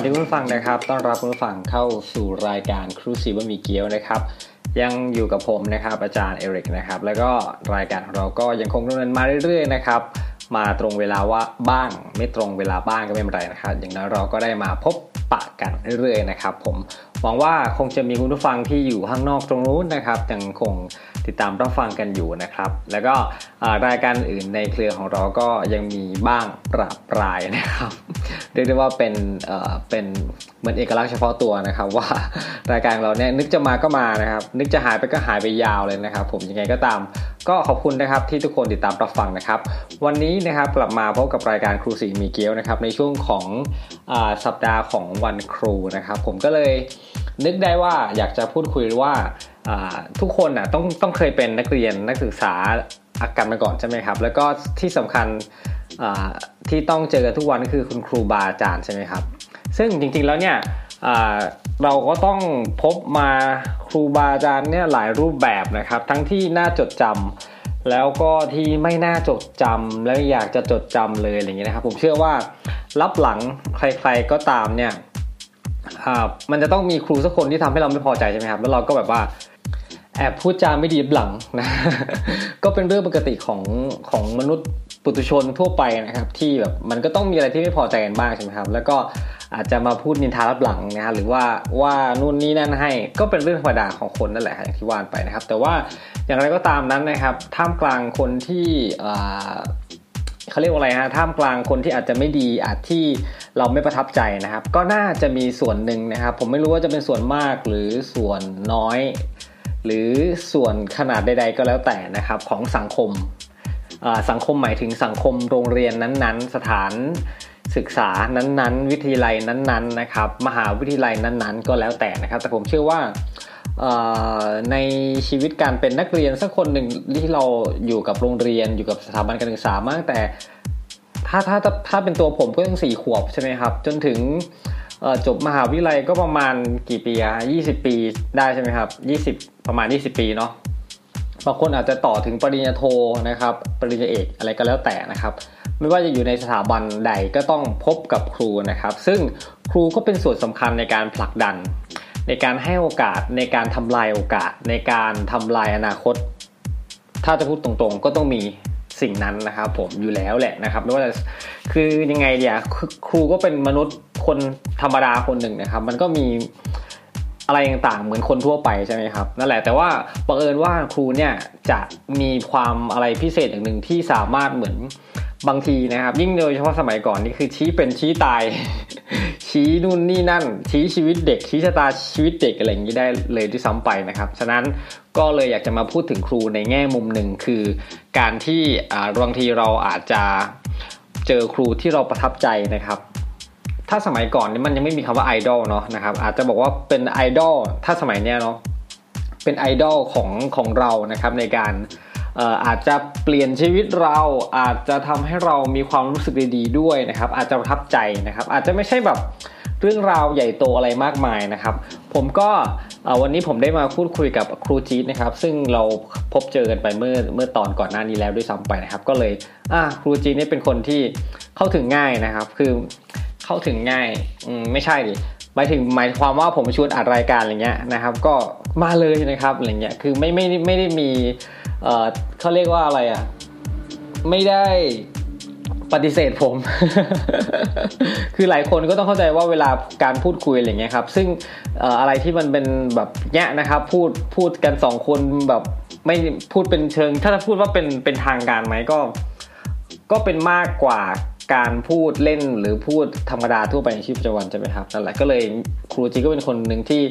วัสดีคุณผู้ฟังนะครับต้อนรับคุณผู้ฟังเข้าสู่รายการครูซีบะมีเกี๊ยวนะครับ ยังอยู่กับผมนะครับอาจารย์เอริกนะครับ แล้วก็รายการของเราก็ยังคงดำเนินมาเรื่อยๆนะครับ มาตรงเวลาว่าบ้าง ไม่ตรงเวลาบ้างก็ไม่เป็นไรนะครับ อย่างน้อยเราก็ได้มาพบปะกันเรื่อยๆนะครับ ผมหวังว่าคงจะมีคุณผู้ฟังที่อยู่ข้างนอกตรงนู้นนะครับยังคง ติดตามรับฟังกันอยู่นะครับ แล้วก็รายการอื่นในเครือของเราก็ยังมีบ้างปราบปรายนะครับ เรียกได้ว่าเป็นเอ่อเป็นเหมือนเอกลักษณ์เฉพาะตัวนะครับ ว่ารายการเราเนี่ยนึกจะมาก็มานะครับ นึกจะหายไปก็หายไปยาวเลยนะครับ ผมยังไงก็ตาม ก็ขอบคุณนะครับที่ทุกคนติดตามรับฟังนะครับ วันนี้นะครับกลับมาพบกับรายการครูสีมีเกียวนะครับในช่วงของอสัปดาห์ของวันครูนะครับ ผมก็เลย นึกได้ว่าอยากจะพูดคุยว่าทุกคนอะต้องต้องเคยเป็นนักเรียนนักศึกษาอาการมาก่อนใช่ไหมครับ แล้วก็ที่สำคัญที่ต้องเจอกันทุกวันก็คือคุณครูบาอาจารย์ใช่ไหมครับ ซึ่งจริงๆแล้วเนี่ยเราก็ต้องพบมาครูบาอาจารย์เนี่ยหลายรูปแบบนะครับ ทั้งที่น่าจดจำแล้วก็ที่ไม่น่าจดจำและอยากจะจดจำเลยอะไรเงี้ยนะครับ ผมเชื่อว่ารับหลังใครๆก็ตามเนี่ย มันจะต้องมีครูสักคนที่ทำให้เราไม่พอใจใช่ไหมครับ แล้วเราก็แบบว่าแอบพูดจาไม่ดีหลังนะ ก็เป็นเรื่องปกติของของมนุษย์ปุถุชนทั่วไปนะครับ ที่แบบมันก็ต้องมีอะไรที่ไม่พอใจกันบ้างใช่ไหมครับ แล้วก็อาจจะมาพูดนินทารับหลังนะฮะหรือว่าว่านู่นนี่นั่นให้ก็เป็นเรื่องธรรมดาของคนนั่นแหละอย่างที่ว่านไปนะครับ แต่ว่าอย่างไรก็ตามนั้นนะครับท่ามกลางคนที่ เขาเรียกว่าอะไรฮะท่ามกลางคนที่อาจจะไม่ดีอาจที่เราไม่ประทับใจนะครับ ก็น่าจะมีส่วนหนึ่งนะครับ ผมไม่รู้ว่าจะเป็นส่วนมากหรือส่วนน้อย หรือส่วนขนาดใด ๆ ก็แล้วแต่นะครับของสังคมสังคมหมายถึงสังคมโรงเรียนนั้นๆ สถานศึกษานั้นๆ วิทยาลัยนั้นๆนะครับมหาวิทยาลัยนั้นๆ ก็แล้วแต่นะครับ แต่ผมเชื่อว่า ในชีวิตการเป็นนักเรียนสักคนหนึ่งที่เราอยู่กับโรงเรียนอยู่กับสถาบันการศึกษามากแต่ ถ้าถ้าถ้าเป็นตัวผมก็ยังสี่ขวบใช่ไหมครับ จนถึงจบมหาวิทยาลัยก็ประมาณกี่ปีอะยี่สิบปีได้ใช่ไหมครับยี่สิบประมาณยี่สิบปีเนาะบางคนอาจจะต่อถึงปริญญาโทนะครับ ปริญญาเอกอะไรก็แล้วแต่นะครับ ไม่ว่าจะอยู่ในสถาบันใดก็ต้องพบกับครูนะครับ ซึ่งครูก็เป็นส่วนสำคัญในการผลักดัน ในการให้โอกาสในการทำลายโอกาส ในการทำลายอนาคต ถ้าจะพูดตรงๆ ก็ต้องมีสิ่งนั้นนะครับผมอยู่แล้วแหละนะครับไม่ว่าจะคือยังไงเดียครูก็เป็นมนุษย์คนธรรมดาคนหนึ่งนะครับ มันก็มีอะไรต่างๆ เหมือนคนทั่วไปใช่ไหมครับนั่นแหละแต่ว่าบังเอิญว่าครูเนี่ยจะมีความอะไรพิเศษอย่างหนึ่งที่สามารถเหมือนบางทีนะครับ ยิ่งโดยเฉพาะสมัยก่อนนี่คือชี้เป็นชี้ตาย ชี้นู่นนี่นั่น ชี้ชีวิตเด็ก ชี้ชะตาชีวิตเด็กอะไรอย่างนี้ได้เลยที่ซ้ำไปนะครับ ฉะนั้นก็เลยอยากจะมาพูดถึงครูในแง่มุมหนึ่งคือ การที่บางทีเราอาจจะเจอครูที่เราประทับใจนะครับถ้าสมัยก่อนนี่มันยังไม่มีคำว่าไอดอลเนาะนะครับอาจจะบอกว่าเป็นไอดอลถ้าสมัยเนี้ยเนาะเป็นไอดอลของของเรานะครับในการ อาจจะเปลี่ยนชีวิตเราอาจจะทำให้เรามีความรู้สึกดีๆด้วยนะครับ อาจจะประทับใจนะครับ อาจจะไม่ใช่แบบเรื่องราวใหญ่โตอะไรมากมายนะครับ ผมก็วันนี้ผมได้มาพูดคุยกับครูจีดนะครับ ซึ่งเราพบเจอกันไปเมื่อเมื่อตอนก่อนหน้านี้แล้วด้วยซ้ำไปนะครับ ก็เลยอ่าครูจีดนี่เป็นคนที่เข้าถึงง่ายนะครับ คือเข้าถึงง่ายมไม่ใช่ดิหมายถึงหมายความว่าผมชวนอัดรายการอะไรเงี้ยนะครับ ก็มาเลยนะครับอะไรเงี้ยคือไม่ไม่ไม่ได้มี เออเขาเรียกว่าอะไรอะ ไม่ได้ปฏิเสธผม คือหลายคนก็ต้องเข้าใจว่าเวลาการพูดคุยอะไรเงี้ยครับ ซึ่งอะไรที่มันเป็นแบบเนี้ยนะครับ พูดพูดกันสองคนแบบไม่พูดเป็นเชิง ถ้าจะพูดว่าเป็นเป็นทางการไหมก็ ก็เป็นมากกว่าการพูดเล่นหรือพูดธรรมดาทั่วไปในชีวิตประจำวันใช่ไหมครับนั่นแหละก็เลยครูจีก็เป็นคนหนึ่งที่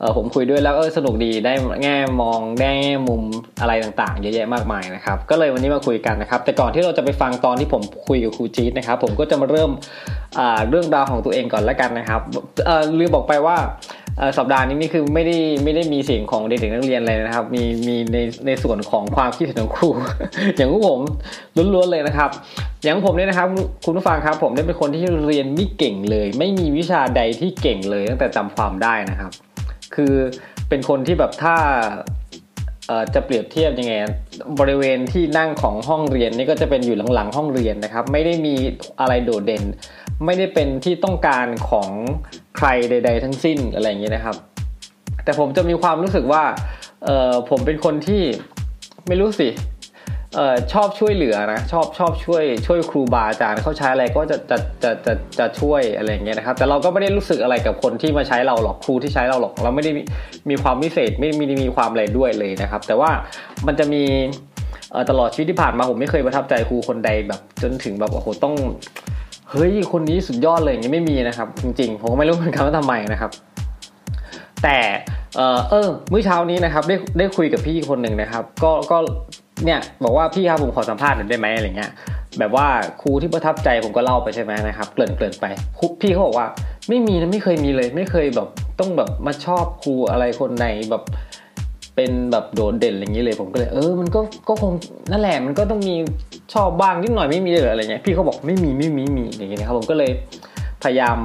เออผมคุยด้วยแล้วเออสนุกดีได้แง่มองได้แง่มุมอะไรต่างๆ เยอะแยะมากมายนะครับก็เลยวันนี้มาคุยกันนะครับแต่ก่อนที่เราจะไปฟังตอนที่ผมคุยกับครูจี๊ดนะครับผมก็จะมาเริ่มเรื่องราวของตัวเองก่อนแล้วกันนะครับลืมบอกไปว่าสัปดาห์นี้นี่คือไม่ได้ไม่ได้มีเสียงของเด็กๆนักเรียนเลยนะครับ มีมีในในส่วนของความคิดเห็นของครู อย่างผมล้วนๆเลยนะครับ อย่างผมเนี่ยนะครับคุณผู้ฟังครับ ผมได้เป็นคนที่เรียนไม่เก่งเลย ไม่มีวิชาใดที่เก่งเลยตั้งแต่จำความได้นะครับ คือเป็นคนที่แบบถ้าจะเปรียบเทียบยังไงบริเวณที่นั่งของห้องเรียนนี่ก็จะเป็นอยู่หลังๆห้องเรียนนะครับ ไม่ได้มีอะไรโดดเด่น ไม่ได้เป็นที่ต้องการของใครใด ๆ ทั้งสิ้นอะไรอย่างเงี้ยนะครับ แต่ผมจะมีความรู้สึกว่าผมเป็นคนที่ไม่รู้สิ เออชอบช่วยเหลือนะชอบชอบช่วยช่วยครูบาอาจารย์เขาใช้อะไรก็จะจะจะจะจะช่วยอะไรอย่างเงี้ยนะครับ แต่เราก็ไม่ได้รู้สึกอะไรกับคนที่มาใช้เราหรอกครูที่ใช้เราหรอก เราไม่ได้มีความพิเศษไม่มีมีความอะไรด้วยเลยนะครับ แต่ว่ามันจะมีตลอดชีวิตที่ผ่านมาผมไม่เคยประทับใจครูคนใดแบบจนถึงแบบโอ้โหต้องเฮ้ยคนนี้สุดยอดเลยอย่างนี้ไม่มีนะครับ จริงๆ ผมก็ไม่รู้เหมือนกันว่าทำไมนะครับแต่เออเออมื่อเช้านี้นะครับได้ได้คุยกับพี่คนหนึ่งนะครับ ก็ก็ เนี่ยบอกว่าพี่ครับผมขอสัมภาษณ์หน่อยได้ไหมอะไรเงี้ยแบบว่าครูที่ประทับใจผมก็เล่าไปใช่ไหมนะครับเกริ่นเกริ่นไปพี่เขาบอกว่าไม่มีนะไม่เคยมีเลย ไม่เคยแบบต้องแบบมาชอบครูอะไรคนไหนแบบเป็นแบบโดดเด่นอย่างนี้เลยผมก็เลยเออมันก็ก็คงนั่นแหละมันก็ต้องมีชอบบ้างนิดหน่อยไม่มีเลยอะไรเงี้ยพี่เขาบอกไม่มีไม่มีมีอย่างเงี้ยครับผมก็เลยพยายาม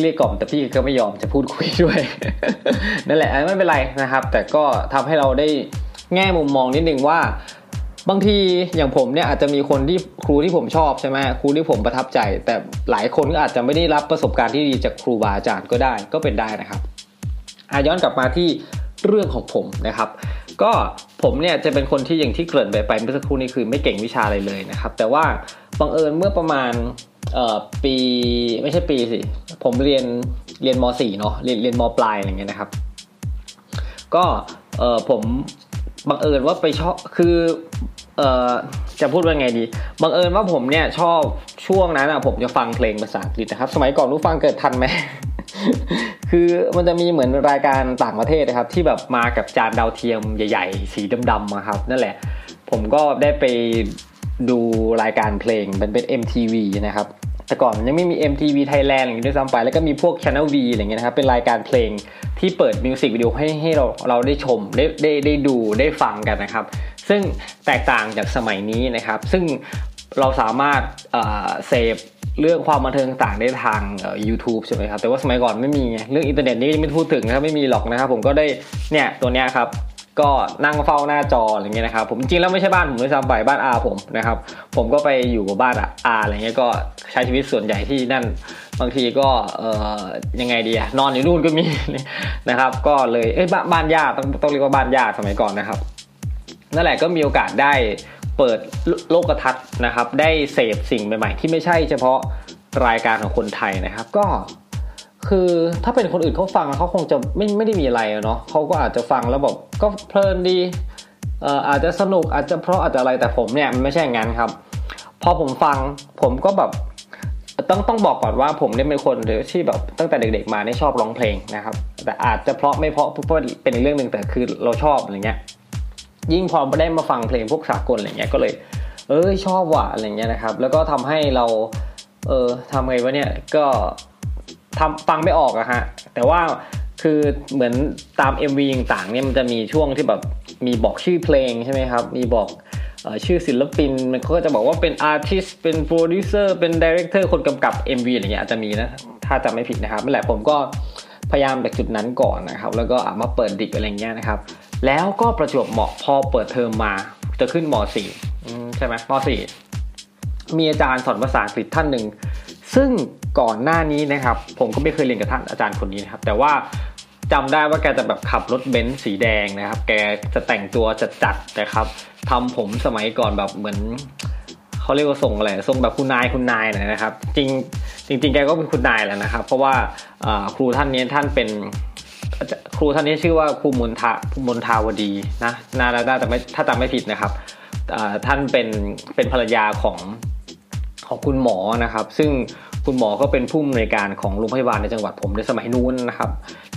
เรียกกล่อมแต่พี่ก็ไม่ยอมจะพูดคุยด้วย นั่นแหละไม่เป็นไรนะครับ แต่ก็ทำให้เราได้แง่มุมมองนิดนึงว่า บางทีอย่างผมเนี่ยอาจจะมีคนที่ครูที่ผมชอบใช่ไหมครูที่ผมประทับใจ แต่หลายคนก็อาจจะไม่ได้รับประสบการณ์ที่ดีจากครูบาอาจารย์ก็ได้ก็เป็นได้นะครับอาย้อนกลับมาที่เรื่องของผมนะครับ ก็ผมเนี่ยจะเป็นคนที่อย่างที่เกริ่นไปไปเมื่อสักครู่นี้คือไม่เก่งวิชาอะไรเลยนะครับ แต่ว่าบังเอิญเมื่อประมาณปีไม่ใช่ปีสิผมเรียนเรียนม .4 เนาะเรียนเรียนมปลายอะไรเงี้ยนะครับ ก็ผม บังเอิญว่าไปชอบคือเอ่อจะพูดว่าไงดีบังเอิญว่าผมเนี่ยชอบช่วงนั้นอะผมจะฟังเพลงภาษาอังกฤษนะครับ สมัยก่อนรู้ฟังเกิดทันไหมคือมันจะมีเหมือนรายการต่างประเทศนะครับ ที่แบบมากับจานดาวเทียมใหญ่ ๆ สีดำๆครับ นั่นแหละ ผมก็ได้ไปดูรายการเพลงเป็นเป็น MTV นะครับ แต่ก่อนยังไม่มี MTV Thailand อย่างนี้ด้วยซ้ำไปแล้วก็มีพวก Channel V อะไรเงี้ยนะครับเป็นรายการเพลงที่เปิดมิวสิกวิดีโอให้ให้เราเราได้ชมได้ได้ได้ดูได้ฟังกันนะครับ ซึ่งแตกต่างจากสมัยนี้นะครับ ซึ่งเราสามารถเสพเรื่องความบันเทิงต่างได้ทาง YouTube ใช่ไหมครับ แต่ว่าสมัยก่อนไม่มีเรื่องอินเทอร์เน็ตนี่ไม่พูดถึงนะครับไม่มีหรอกนะครับ ผมก็ได้เนี่ยตัวเนี้ยครับ ก็นั่งเฝ้าหน้าจออะไรเงี้ยนะครับผมจริงแล้วไม่ใช่บ้านผมด้วยซ้ำไปบ้านอาผมนะครับผมก็ไปอยู่กับบ้านอาอะไรเงี้ยก็ใช้ชีวิตส่วนใหญ่ที่นั่นบางทีก็เอ่อยังไงดีอะนอนอยู่นู่นก็มีนะครับ ก็เลยเอ้ยบ้านญาติต้องต้องเรียกว่าบ้านญาติสมัยก่อนนะครับนั่นแหละก็มีโอกาสได้เปิดโลกทัศน์นะครับ ได้เสพสิ่งใหม่ๆ ที่ไม่ใช่เฉพาะรายการของคนไทยนะครับ ก็ คือถ้าเป็นคนอื่นเขาฟังเขาคงจะไม่ไม่ได้มีอะไรเนาะเขาก็อาจจะฟังแล้วแบบก็เพลินดีเอ่ออาจจะสนุกอาจจะเพราะอาจจะอะไรแต่ผมเนี่ยมันไม่ใช่อย่างนั้นครับ พอผมฟังผมก็แบบต้องต้องบอกก่อนว่าผมเนี่ยเป็นคนที่แบบตั้งแต่เด็กๆมาเนี่ยชอบร้องเพลงนะครับ แต่อาจจะเพราะไม่เพราะเพราะเป็นเรื่องหนึ่งแต่คือเราชอบอะไรเงี้ยยิ่งพอได้มาฟังเพลงพวกสากลอะไรเงี้ยก็เลย เอ้ยชอบว่ะอะไรเงี้ยนะครับ แล้วก็ทำให้เราเออทำไงวะเนี่ยก็ ทำฟังไม่ออกอะฮะ แต่ว่าคือเหมือนตาม MV ต่างๆเนี่ยมันจะมีช่วงที่แบบมีบอกชื่อเพลงใช่ไหมครับ มีบอกชื่อศิลปิน มันก็จะบอกว่าเป็น artist เป็นโปรดิวเซอร์เป็น director คนกำกับ MV อะไรเงี้ยอาจจะมีนะ ถ้าจำไม่ผิดนะครับนั่นแหละผมก็พยายามจากจุดนั้นก่อนนะครับ แล้วก็มาเปิด dict อะไรเงี้ยนะครับ แล้วก็ประจวบเหมาะพอเปิดเทอมมาจะขึ้นม .4 ใช่ไหมม .4 มีอาจารย์สอนภาษาอังกฤษท่านหนึ่ง ซึ่ง ก่อนหน้านี้นะครับ ผมก็ไม่เคยเรียนกับท่านอาจารย์คนนี้นะครับ แต่ว่าจำได้ว่าแกจะแบบขับรถเบนซ์สีแดงนะครับ แกจะแต่งตัวจัดจัดนะครับทำผมสมัยก่อนแบบเหมือนเขาเรียกว่าทรงอะไรทรงแบบคุณนายคุณนายนะครับ จริงจริง ๆ แกก็เป็นคุณนายแหละนะครับ เพราะว่าครูท่านนี้ท่านเป็นครูท่านนี้ชื่อว่าครูมนทามนทาวดีนะนาดาแต่ไม่ถ้าจำไม่ผิดนะครับท่านเป็นเป็นภรรยาของของคุณหมอนะครับ ซึ่ง คุณหมอก็เป็นผู้อำนวยการของโรงพยาบาลในจังหวัดผมในสมัยนู้นนะครับ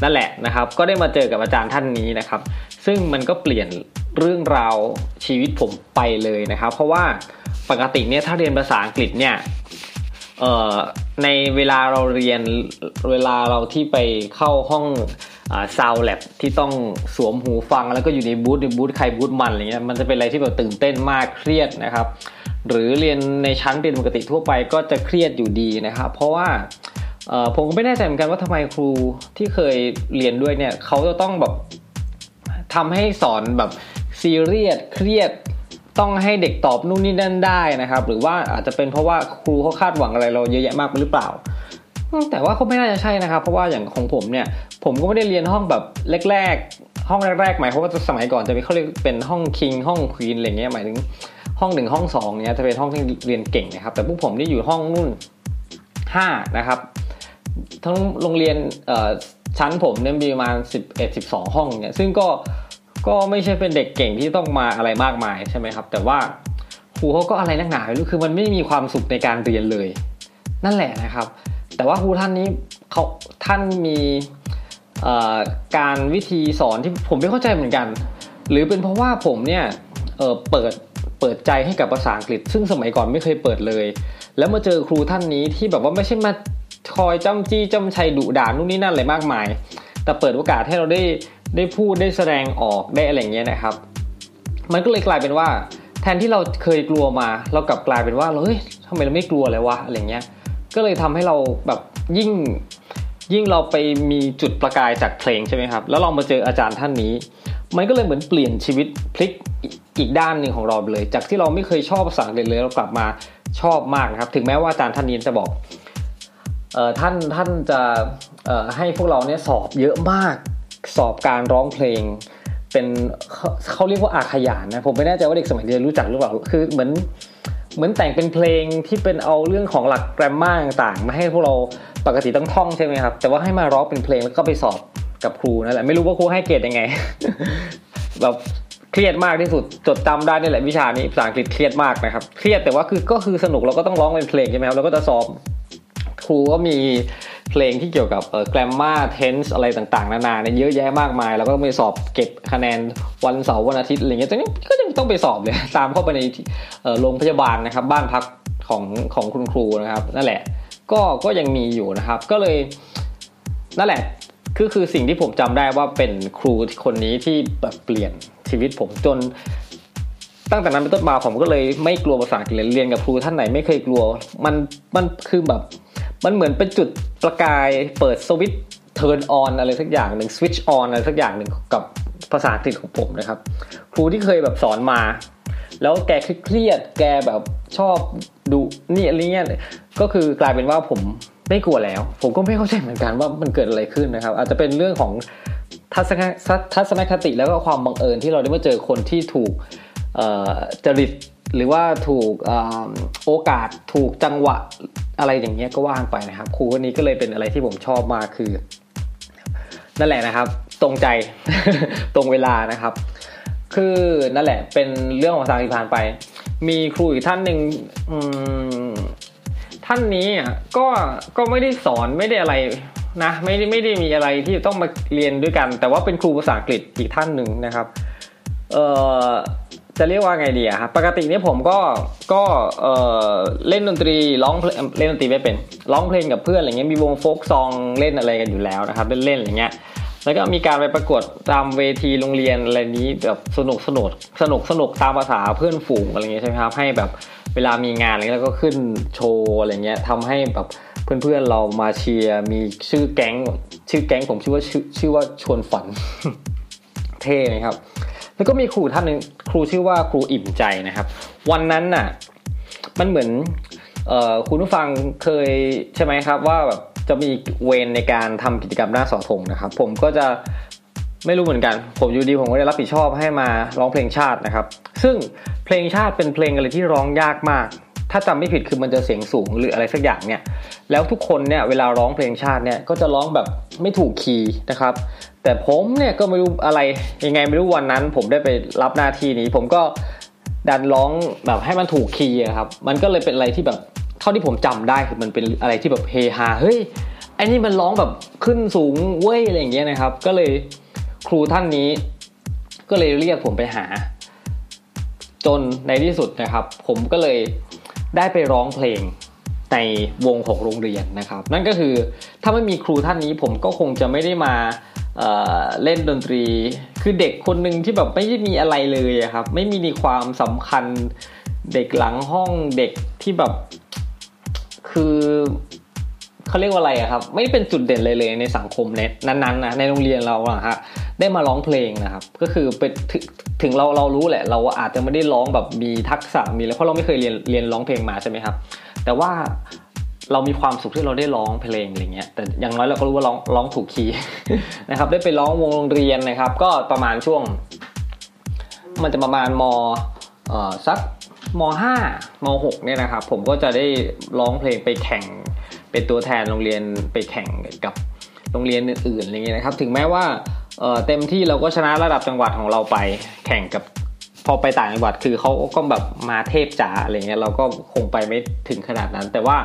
นั่นแหละนะครับ ก็ได้มาเจอกับอาจารย์ท่านนี้นะครับ ซึ่งมันก็เปลี่ยนเรื่องราวชีวิตผมไปเลยนะครับ เพราะว่าปกติเนี่ยถ้าเรียนภาษาอังกฤษเนี่ยในเวลาเราเรียนเวลาเราที่ไปเข้าห้องซาวแลบที่ต้องสวมหูฟังแล้วก็อยู่ในบูธในบูธใครบูธมันอะไรเงี้ยมันจะเป็นอะไรที่แบบตื่นเต้นมากเครียดนะครับ หรือเรียนในชั้นเรียนปกติทั่วไปก็จะเครียดอยู่ดีนะครับเพราะว่าผมก็ไม่แน่ใจเหมือนกันว่าทำไมครูที่เคยเรียนด้วยเนี่ยเขาจะต้องแบบทำให้สอนแบบซีเรียสเครียดต้องให้เด็กตอบนู่นนี่นั่นได้นะครับ หรือว่าอาจจะเป็นเพราะว่าครูเขาคาดหวังอะไรเราเยอะแยะมากหรือเปล่า แต่ว่าเขาไม่น่าจะใช่นะครับ เพราะว่าอย่างของผมเนี่ย ผมก็ไม่ได้เรียนห้องแบบแรก ๆ ห้องแรกๆหมายเพราะว่าสมัยก่อนจะมีเขาเรียกเป็นห้องคิงห้องควีนอะไรเงี้ยหมายถึง ห้องหนึ่งห้องสองเนี้ยจะเป็นห้องที่เรียนเก่งนะครับ แต่พวกผมที่อยู่ห้องนู่นห้านะครับ ทั้งโรงเรียนชั้นผมเนี่ยมีประมาณสิบเอ็ดสิบสองห้องเนี่ยซึ่งก็ก็ไม่ใช่เป็นเด็กเก่งที่ต้องมาอะไรมากมายใช่ไหมครับ แต่ว่าครูเขาก็อะไรนักหนาไม่รู้คือมันไม่มีความสุขในการเรียนเลย นั่นแหละนะครับ แต่ว่าครูท่านนี้เขาท่านมีการวิธีสอนที่ผมไม่เข้าใจเหมือนกัน หรือเป็นเพราะว่าผมเนี่ยเเปิด เปิดใจให้กับภาษาอังกฤษ ซึ่งสมัยก่อนไม่เคยเปิดเลย แล้วมาเจอครูท่านนี้ที่แบบว่าไม่ใช่มาคอยจ้ำจี้จ้ำชัยดุด่านู่นนี่นั่นอะไรมากมาย แต่เปิดโอกาสให้เราได้ได้พูดได้แสดงออกได้อะไรเงี้ยนะครับ มันก็เลยกลายเป็นว่า แทนที่เราเคยกลัวมา เรากลับกลายเป็นว่าเฮ้ยทำไมเราไม่กลัวเลยวะอะไรเงี้ย ก็เลยทำให้เราแบบยิ่งยิ่งเราไปมีจุดประกายจากเพลงใช่ไหมครับ แล้วเรามาเจออาจารย์ท่านนี้ มันก็เลยเหมือนเปลี่ยนชีวิตพลิก อีกด้านหนึ่งของเราเลย จากที่เราไม่เคยชอบภาษาอังกฤษเลยเรากลับมาชอบมากนะครับ ถึงแม้ว่าอาจารย์ท่านนี้จะบอกเออท่านท่านจะเออให้พวกเราเนี่ยสอบเยอะมากสอบการร้องเพลง เป็นเขาเรียกว่าอาขยานนะผมไม่แน่ใจว่าเด็กสมัยเรียนรู้จักหรือเปล่าคือเหมือนเหมือนแต่งเป็นเพลงที่เป็นเอาเรื่องของหลักแกรมมาต่างๆ มาให้พวกเราปกติต้องท่องใช่ไหมครับ แต่ว่าให้มาร้องเป็นเพลงแล้วก็ไปสอบกับครูนั่นแหละไม่รู้ว่าครูให้เกรดยังไงแบบ เครียดมากที่สุดจดจาได้นี่แหละวิชานี้ภาษาอังกฤษเครียดมากนะครับเครียดแต่ว่าคือก็คือสนุกเราก็ต้องร้องเป็นเพลงใช่ไหมครับเราก็จะสอบครูก็มีเพลงที่เกี่ยวกับเอ่อ grammar tense อะไรต่างๆ นานาเนี่ยเยอะแยะมากมาย แล้วก็ต้องไปสอบเก็บคะแนนวันเสาร์วันอาทิตย์อะไรเงี้ยตอนนี้ก็ยังต้องไปสอบเลยตามเข้าไปในโรงพยาบาลนะครับ บ้านพักของของคุณครูนะครับ นั่นแหละ ก็ก็ยังมีอยู่นะครับ ก็เลยนั่นแหละ คือคือสิ่งที่ผมจำได้ว่าเป็นครูคนนี้ที่แบบเปลี่ยนชีวิตผมจน ตั้งแต่นั้นเป็นต้นมาผมก็เลยไม่กลัวภาษาอังกฤษเรียนกับครูท่านไหนไม่เคยกลัว มันมันคือแบบมันเหมือนเป็นจุดประกายเปิดสวิตช์ turn on อะไรสักอย่างหนึ่ง switch on อะไรสักอย่างหนึ่งกับภาษาอังกฤษของผมนะครับ ครูที่เคยแบบสอนมา แล้วแกเครียดแกแบบชอบดูนี่อะไรเงี้ยก็คือกลายเป็นว่าผม ไม่กลัวแล้ว ผมก็ไม่เข้าใจเหมือนกันว่ามันเกิดอะไรขึ้นนะครับ อาจจะเป็นเรื่องของทัศนทัศนคติแล้วก็ความบังเอิญที่เราได้มาเจอคนที่ถูกจริตหรือว่าถูกโอกาสถูกจังหวะอะไรอย่างเงี้ยก็ว่างไปนะครับ ครูคนนี้ก็เลยเป็นอะไรที่ผมชอบมากคือ นั่นแหละนะครับ ตรงใจตรงเวลานะครับ คือนั่นแหละเป็นเรื่องของภาษาอังกฤษผ่านไป มีครูอีกท่านหนึ่ง ท่านนี้อะก็ก็ไม่ได้สอนไม่ได้อะไรนะไม่ได้ไม่ได้มีอะไรที่ต้องมาเรียนด้วยกัน แต่ว่าเป็นครูภาษาอังกฤษอีกท่านหนึ่งนะครับเอ่อจะเรียกว่าไงดีอะครับปกตินี่ผมก็ก็เอ่อเล่นดนตรีร้องเล่นดนตรีไม่เป็นร้องเพลงกับเพื่อนอะไรเงี้ยมีวงโฟกซองเล่นอะไรกันอยู่แล้วนะครับเล่นๆอะไรเงี้ยแล้วก็มีการไปประกวดตามเวทีโรงเรียนอะไรนี้แบบสนุกสนุกสนุกสนุกตามภาษาเพื่อนฝูงอะไรเงี้ยใช่ไหมครับให้แบบ เวลามีงานอะไรแล้วก็ขึ้นโชว์อะไรเงี้ยทำให้แบบเพื่อนๆเรามาเชียร์มีชื่อแก๊งชื่อแก๊งผมชื่อว่าชื่อชื่อว่าชวนฝัน เท่ไหมครับ แล้วก็มีครูท่านหนึ่งครูชื่อว่าครูอิ่มใจนะครับ วันนั้นน่ะมันเหมือนออคุณผู้ฟังเคยใช่ไหมครับว่าแบบจะมีเวรในการทำกิจกรรมหน้าสอธงนะครับ ผมก็จะไม่รู้เหมือนกัน ผมอยู่ดีผมก็ได้รับผิดชอบให้มาร้องเพลงชาตินะครับ ซึ่ง เพลงชาติเป็นเพลงอะไรที่ร้องยากมาก ถ้าจำไม่ผิดคือมันจะเสียงสูงหรืออะไรสักอย่างเนี่ย แล้วทุกคนเนี่ยเวลาร้องเพลงชาติเนี่ยก็จะร้องแบบไม่ถูกคีย์นะครับ แต่ผมเนี่ยก็ไม่รู้อะไรยังไงไม่รู้วันนั้น ผมได้ไปรับหน้าที่นี้ ผมก็ดันร้องแบบให้มันถูกคีย์ครับ มันก็เลยเป็นอะไรที่แบบเท่าที่ผมจำได้คือมันเป็นอะไรที่แบบเฮฮาเฮ้ยไอ้นี่มันร้องแบบขึ้นสูงเว้ยอะไรอย่างเงี้ยนะครับ ก็เลยครูท่านนี้ ก็เลยเรียกผมไปหา จนในที่สุดนะครับ ผมก็เลยได้ไปร้องเพลงในวงของโรงเรียนนะครับ นั่นก็คือถ้าไม่มีครูท่านนี้ผมก็คงจะไม่ได้มาเล่นดนตรี คือเด็กคนหนึ่งที่แบบไม่ได้มีอะไรเลยครับ ไม่มีในความสำคัญเด็กหลังห้องเด็กที่แบบ คือเขาเรียกว่าอะไรอะครับ ไม่เป็นจุดเด่นเลยเลยในสังคมเน็ตนั้นๆนะในโรงเรียนเราอะฮะได้มาร้องเพลงนะครับ ก็คือเป็น ถึงเราเรารู้แหละ เราอาจจะไม่ได้ร้องแบบมีทักษะมีแล้วเพราะเราไม่เคยเรียนเรียนร้องเพลงมาใช่ไหมครับ แต่ว่าเรามีความสุขที่เราได้ร้องเพลงอะไรเงี้ยแต่อย่างน้อยเราก็รู้ว่าร้องร้องถูกคีย์นะครับ ได้ไปร้องวงโรงเรียนนะครับ ก็ประมาณช่วง มันจะประมาณมเอ่อสักมห้ามหกเนี่ยนะครับ ผมก็จะได้ร้องเพลงไปแข่ง เป็นตัวแทนโรงเรียนไปแข่งกับโรงเรียนอื่นๆอะไรเงี้ยนะครับ ถึงแม้ว่า เออเต็มที่เราก็ชนะระดับจังหวัดของเราไป แข่งกับพอไปต่างจังหวัดคือเขาก็แบบมาเทพจ๋าอะไรเงี้ยเราก็คงไปไม่ถึงขนาดนั้น แต่ว่า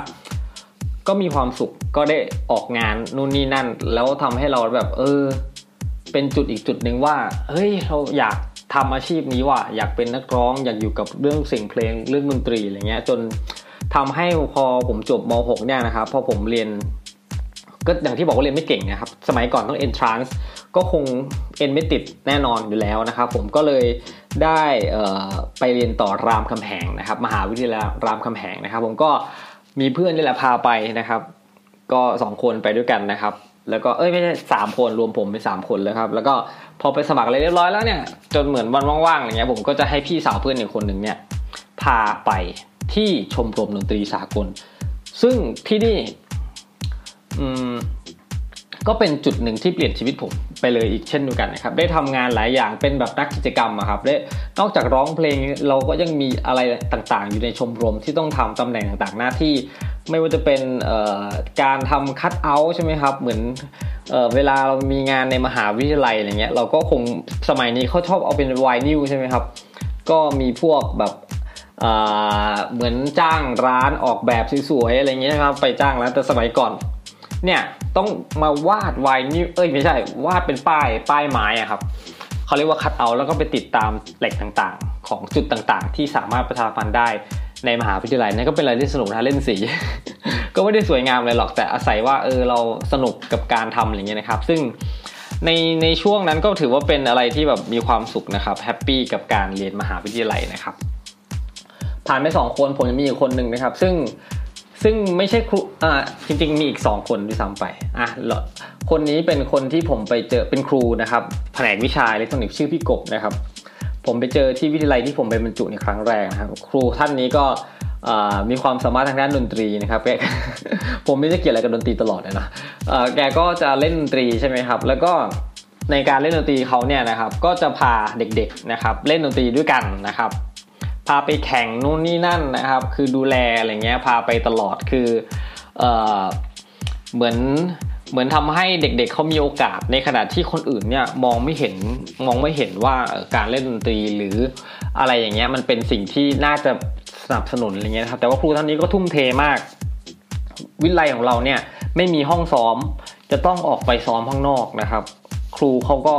ก็มีความสุขก็ได้ออกงานนู่นนี่นั่น แล้วทำให้เราแบบ เออ เป็นจุดอีกจุดหนึ่งว่าเฮ้ยเราอยากทำอาชีพนี้ว่ะอยากเป็นนักร้องอยากอยู่กับเรื่องเสียงเพลงเรื่องดนตรีอะไรเงี้ยจนทำให้พอผมจบม .6 เนี่ยนะครับพอผมเรียน ก็อย่างที่บอกว่าเรียนไม่เก่งนะครับ สมัยก่อนต้อง entrance ก็คงเอนไม่ติดแน่นอนอยู่แล้วนะครับ ผมก็เลยได้ไปเรียนต่อรามคำแหงนะครับ มหาวิทยาลัยรามคำแหงนะครับ ผมก็มีเพื่อนนี่แหละพาไปนะครับ ก็สองคนไปด้วยกันนะครับ แล้วก็เอ้ยไม่ใช่สามคนรวมผมเป็นสามคนแล้วครับ แล้วก็พอไปสมัครอะไรเรียบร้อยแล้วเนี่ย จนเหมือนวันว่างๆอย่างเงี้ยผมก็จะให้พี่สาวเพื่อนอีกคนหนึ่งเนี่ยพาไปที่ชมรมดนตรีสากล ซึ่งที่นี่ ก็เป็นจุดหนึ่งที่เปลี่ยนชีวิตผมไปเลยอีกเช่นเดียวกันนะครับ ได้ทำงานหลายอย่างเป็นแบบนักกิจกรรมอะครับได้นอกจากร้องเพลงเราก็ยังมีอะไรต่างๆ อยู่ในชมรมที่ต้องทำตำแหน่งต่างๆหน้าที่ ไม่ว่าจะเป็นการทำคัดเอาท์ใช่ไหมครับ เหมือนเเวลาเรามีงานในมหาวิทยาลัยอะไรเงี้ยเราก็คงสมัยนี้เขาชอบเอาเป็นไวนิวใช่ไหมครับ ก็มีพวกแบบเหมือนจ้างร้านออกแบบสวยๆอะไรเงี้ยครับไปจ้างแล้วแต่สมัยก่อน เนี่ยต้องมาวาดไวนิลเอ้ยไม่ใช่วาดเป็นป้ายป้ายไม้อะครับเขาเรียกว่าคัตเอาต์แล้วก็ไปติดตามเหล็กต่างๆ ของจุดต่างๆ ที่สามารถประชาสัมพันธ์ได้ในมหาวิทยาลัยนี่ก็เป็นอะไรที่สนุกนะเล่นสี ก็ไม่ได้สวยงามเลยหรอกแต่อาศัยว่าเออเราสนุกกับการทำอะไรเงี้ยนะครับ ซึ่งในในช่วงนั้นก็ถือว่าเป็นอะไรที่แบบมีความสุขนะครับ happy กับการเรียนมหาวิทยาลัยนะครับ ผ่านไปสองคนผมยังมีอีกคนหนึ่งนะครับ ซึ่ง ซึ่งไม่ใช่ครูอ่าจริง ๆ มีอีก 2 คนด้วยซ้ำไปอะคนนี้เป็นคนที่ผมไปเจอเป็นครูนะครับแผนกวิชาอิเล็กทรอนิกส์ชื่อพี่กบนะครับ ผมไปเจอที่วิทยาลัยที่ผมไปบรรจุในครั้งแรกนะครับ ครูท่านนี้ก็มีความสามารถทางด้านดนตรีนะครับแกผมไม่ได้เกี่ยวอะไรกับดนตรีตลอดเลยนะแกก็จะเล่นดนตรีใช่ไหมครับ แล้วก็ในการเล่นดนตรีเขาเนี่ยนะครับ ก็จะพาเด็กๆนะครับ เล่นดนตรีด้วยกันนะครับ พาไปแข่งนู่นนี่นั่นนะครับ คือดูแลอะไรเงี้ยพาไปตลอดคือเออเหมือนเหมือนทำให้เด็กๆเเขามีโอกาสในขณะที่คนอื่นเนี่ยมองไม่เห็นมองไม่เห็นว่าการเล่นดนตรีหรืออะไรอย่างเงี้ยมันเป็นสิ่งที่น่าจะสนับสนุนอะไรเงี้ยครับแต่ว่าครูท่านนี้ก็ทุ่มเทมาก วิทยาลัยของเราเนี่ยไม่มีห้องซ้อมจะต้องออกไปซ้อมข้างนอกนะครับ ครูเขาก็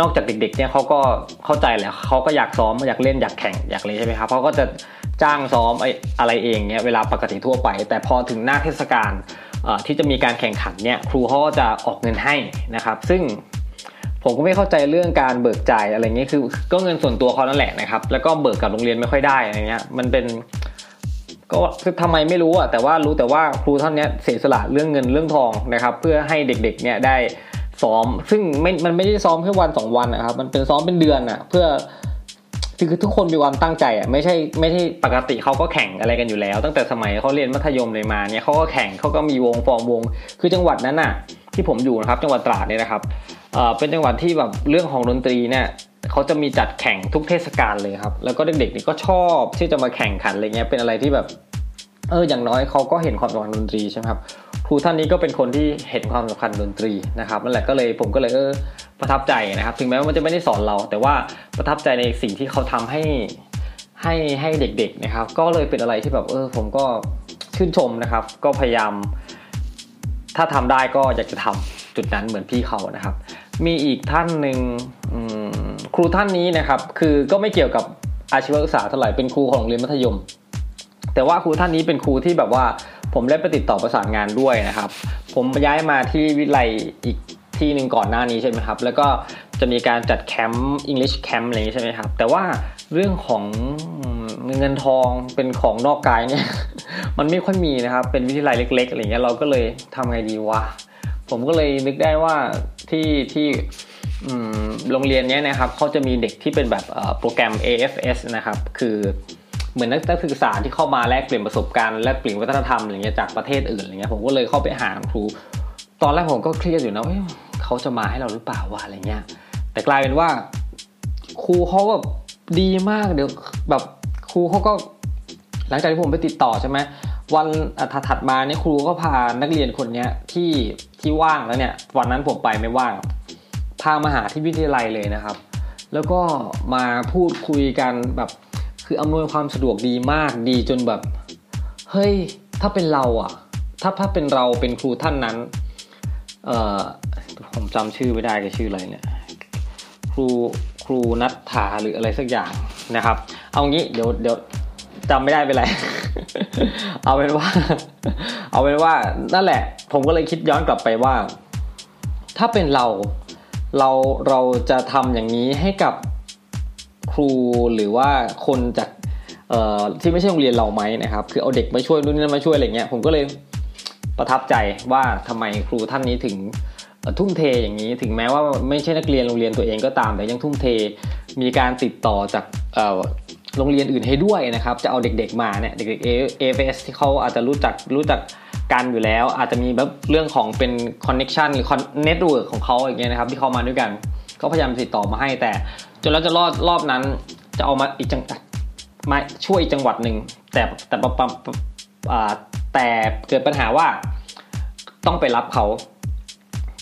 นอกจากเด็กๆเนี่ยเขาก็เข้าใจแหละเขาก็อยากซ้อมอยากเล่นอยากแข่งอยากเล่นใช่ไหมครับเขาก็จะจ้างซ้อมอะไรเองเนี่ยเวลาปกติทั่วไป แต่พอถึงหน้าเทศกาลที่จะมีการแข่งขันเนี่ยครูเขาก็จะออกเงินให้นะครับ ซึ่งผมก็ไม่เข้าใจเรื่องการเบิกจ่ายอะไรเงี้ยคือ ก็เงินส่วนตัวเขานั่นแหละนะครับ แล้วก็เบิกกับโรงเรียนไม่ค่อยได้อะไรเงี้ยมันเป็นก็คือทำไมไม่รู้อะแต่ว่ารู้แต่ว่าครูท่านนี้เสียสละเรื่องเงินเรื่องทองนะครับ เพื่อให้เด็กๆเนี่ยได้ ซ้อม ซึ่งไม่มันไม่ได้ซ้อมแค่วันสองวันนะครับ มันเป็นซ้อมเป็นเดือนอะ เพื่อคือทุกคนมีความตั้งใจอะไม่ใช่ไม่ใช่ปกติเขาก็แข่งอะไรกันอยู่แล้ว ตั้งแต่สมัยเขาเรียนมัธยมเลยมาเนี่ยเขาก็แข่งเขาก็มีวงฟอร์มวง คือจังหวัดนั้นน่ะ ที่ผมอยู่นะครับ จังหวัดตราดเนี่ยนะครับเอ่อเป็นจังหวัดที่แบบเรื่องของดนตรีเนี่ยเขาจะมีจัดแข่งทุกเทศกาลเลยครับ แล้วก็เด็กๆนี่ก็ชอบที่จะมาแข่งขันอะไรเงี้ยเป็นอะไรที่แบบเอออย่างน้อยเขาก็เห็นความสำคัญดนตรีใช่ไหมครับ ครูท่านนี้ก็เป็นคนที่เห็นความสำคัญดนตรีนะครับนั่นแหละก็เลยผมก็เลยเออประทับใจนะครับ ถึงแม้ว่ามันจะไม่ได้สอนเรา แต่ว่าประทับใจในสิ่งที่เขาทำให้ให้ให้เด็กๆนะครับ ก็เลยเป็นอะไรที่แบบเออผมก็ชื่นชมนะครับ ก็พยายาม ถ้าทำได้ก็อยากจะทำจุดนั้นเหมือนพี่เขานะครับ มีอีกท่านหนึ่งครูท่านนี้นะครับ คือก็ไม่เกี่ยวกับอาชีวศึกษาเท่าไหร่เป็นครูของโรงเรียนมัธยม แต่ว่าครูท่านนี้เป็นครูที่แบบว่า ผมได้ไปติดต่อประสานงานด้วยนะครับ ผมย้ายมาที่วิทยาลัยอีกที่หนึ่งก่อนหน้านี้ใช่ไหมครับ แล้วก็จะมีการจัดแคมป์ English Camp อะไรนี้ใช่ไหมครับ แต่ว่าเรื่องของเงินทองเป็นของนอกกายเนี่ย มันไม่ค่อยมีนะครับ เป็นวิทยาลัยเล็ก ๆอะไรเงี้ยเราก็เลยทำไงดีวะ ผมก็เลยนึกได้ว่าที่ที่โรงเรียนเนี้ยนะครับเขาจะมีเด็กที่เป็นแบบโปรแกรม AFS นะครับ คือ เหมือนนักศึกษาที่เข้ามาแลกเปลี่ยนประสบการณ์แลกเปลี่ยนวัฒนธรรมอะไรเงี้ยจากประเทศอื่นอะไรเงี้ยผมก็เลยเข้าไปหาครู ตอนแรกผมก็เครียดอยู่นะเขาจะมาให้เราหรือเปล่าวะอะไรเงี้ย แต่กลายเป็นว่า ครูเขาแบบดีมากเดี๋ยวแบบครูเขาก็ หลังจากที่ผมไปติดต่อใช่ไหมวันถัดมาเนี่ยครูก็พานักเรียนคนเนี้ยที่ที่ว่างแล้วเนี่ย วันนั้นผมไปไม่ว่าง พามาหาที่วิทยาลัยเลยนะครับ แล้วก็มาพูดคุยกันแบบ คืออำนวยความสะดวกดีมากดีจนแบบ เฮ้ย ถ้าเป็นเราอะถ้าถ้าเป็นเราเป็นครูท่านนั้นเอ่อผมจำชื่อไม่ได้แกชื่ออะไรเนี่ยครูครูนัทธาหรืออะไรสักอย่างนะครับ เอางี้เดี๋ยวเดี๋ยวจำไม่ได้เป็นไร เอาเป็นว่า เอาเป็นว่านั่นแหละ ผมก็เลยคิดย้อนกลับไปว่า ถ้าเป็นเราเราเราจะทำอย่างนี้ให้กับ ครูหรือว่าคนจากที่ไม่ใช่โรงเรียนเราไหมนะครับ คือเอาเด็กมาช่วยนู่นนี่มาช่วยอะไรเงี้ยผมก็เลยประทับใจว่าทำไมครูท่านนี้ถึงทุ่มเทอย่างนี้ถึงแม้ว่าไม่ใช่นักเรียนโรงเรียนตัวเองก็ตาม แต่ยังทุ่มเทมีการติดต่อจากโรงเรียนอื่นให้ด้วยนะครับ จะเอาเด็กๆมาเนี่ยเด็กๆ AFS ที่เขาอาจจะรู้จักรู้จักกันอยู่แล้ว อาจจะมีแบบเรื่องของเป็น connection หรือ network ของเขาอย่างเงี้ยนะครับที่เขามาด้วยกันก็พยายามติดต่อมาให้แต่ จนแล้วจนรอดรอบนั้น จะเอามาอีกจังมาช่วยอีกจังหวัดหนึ่งแต่แต่ปะแต่เกิดปัญหาว่าต้องไปรับเขา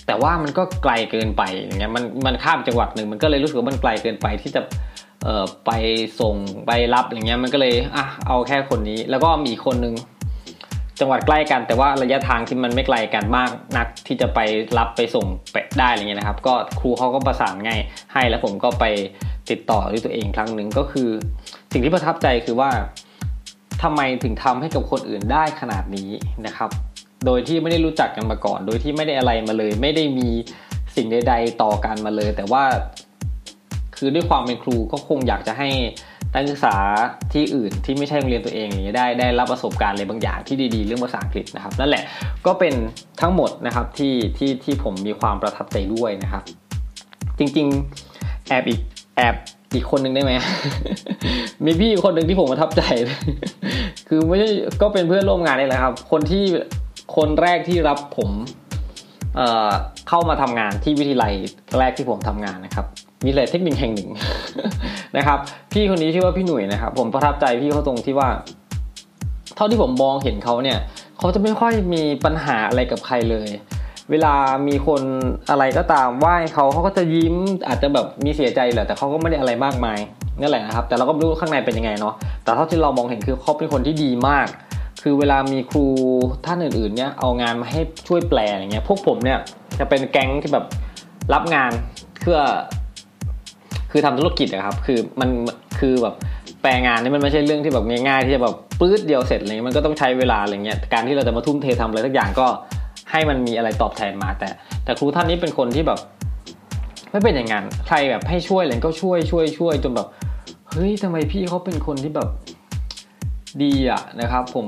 แต่ว่ามันก็ไกลเกินไปอย่างเงี้ยมันมันข้ามจังหวัดหนึ่งมันก็เลยรู้สึกว่ามันไกลเกินไปที่จะเอ่อไปส่งไปรับอย่างเงี้ยมันก็เลยอะเอาแค่คนนี้ แล้วก็มีคนนึง จังหวัดใกล้กัน แต่ว่าระยะทางที่มันไม่ไกลกันมากนักที่จะไปรับไปส่งไปได้อะไรเงี้ยนะครับ ก็ครูเขาก็ประสานง่ายให้แล้วผมก็ไปติดต่อด้วยตัวเองครั้งหนึ่งก็คือ สิ่งที่ประทับใจคือว่าทำไมถึงทำให้กับคนอื่นได้ขนาดนี้นะครับ โดยที่ไม่ได้รู้จักกันมาก่อน โดยที่ไม่ได้อะไรมาเลย ไม่ได้มีสิ่งใด ๆ ต่อกันมาเลย แต่ว่า คือด้วยความเป็นครูก็คงอยากจะให้นักศึกษาที่อื่นที่ไม่ใช่โรงเรียนตัวเองนี้ได้ได้รับประสบการณ์อะไรบางอย่างที่ดีๆ เรื่องภาษาอังกฤษนะครับ นั่นแหละก็เป็นทั้งหมดนะครับที่ที่ที่ผมมีความประทับใจด้วยนะครับ จริงๆแอบอีกแอบอีกคนหนึ่งได้ไหมมีพี่คนหนึ่งที่ผมประทับใจ คือไม่ใช่ก็เป็นเพื่อนร่วมงานนี่แหละครับ คนที่คนแรกที่รับผม เข้ามาทำงานที่วิทยาลัยแรกที่ผมทำงานนะครับวิทยาลัยเทคนิคแห่งหนึ่งนะครับ พี่คนนี้ชื่อว่าพี่หนุ่ยนะครับ ผมประทับใจพี่เขาตรงที่ว่า เท่าที่ผมมองเห็นเขาเนี่ยเขาจะไม่ค่อยมีปัญหาอะไรกับใครเลย เวลามีคนอะไรก็ตามไหว้เขาเขาก็จะยิ้มอาจจะแบบมีเสียใจแหละแต่เขาก็ไม่ได้อะไรมากมายนั่นแหละนะครับ แต่เราก็ไม่รู้ข้างในเป็นยังไงเนาะแต่เท่าที่เรามองเห็นคือเขาเป็นคนที่ดีมาก คือเวลามีครูท่านอื่นๆเนี่ยเอางานมาให้ช่วยแปลอย่างเงี้ยพวกผมเนี่ยจะเป็นแก๊งที่แบบรับงานเพื่อ คือทำธุรกิจอะครับ คือมันคือแบบแปลงานนี่มันไม่ใช่เรื่องที่แบบง่ายๆ ที่จะแบบปื๊ดเดียวเสร็จอะไรเงี้ยมันก็ต้องใช้เวลาอะไรเงี้ยการที่เราจะมาทุ่มเททำอะไรสักอย่างก็ให้มันมีอะไรตอบแทนมาแต่ แต่ครูท่านนี้เป็นคนที่แบบไม่เป็นอย่างนั้นใครแบบให้ช่วยอะไรก็ช่วยช่วยช่วยจนแบบเฮ้ยทำไมพี่เขาเป็นคนที่แบบ ดีอะนะครับ ผม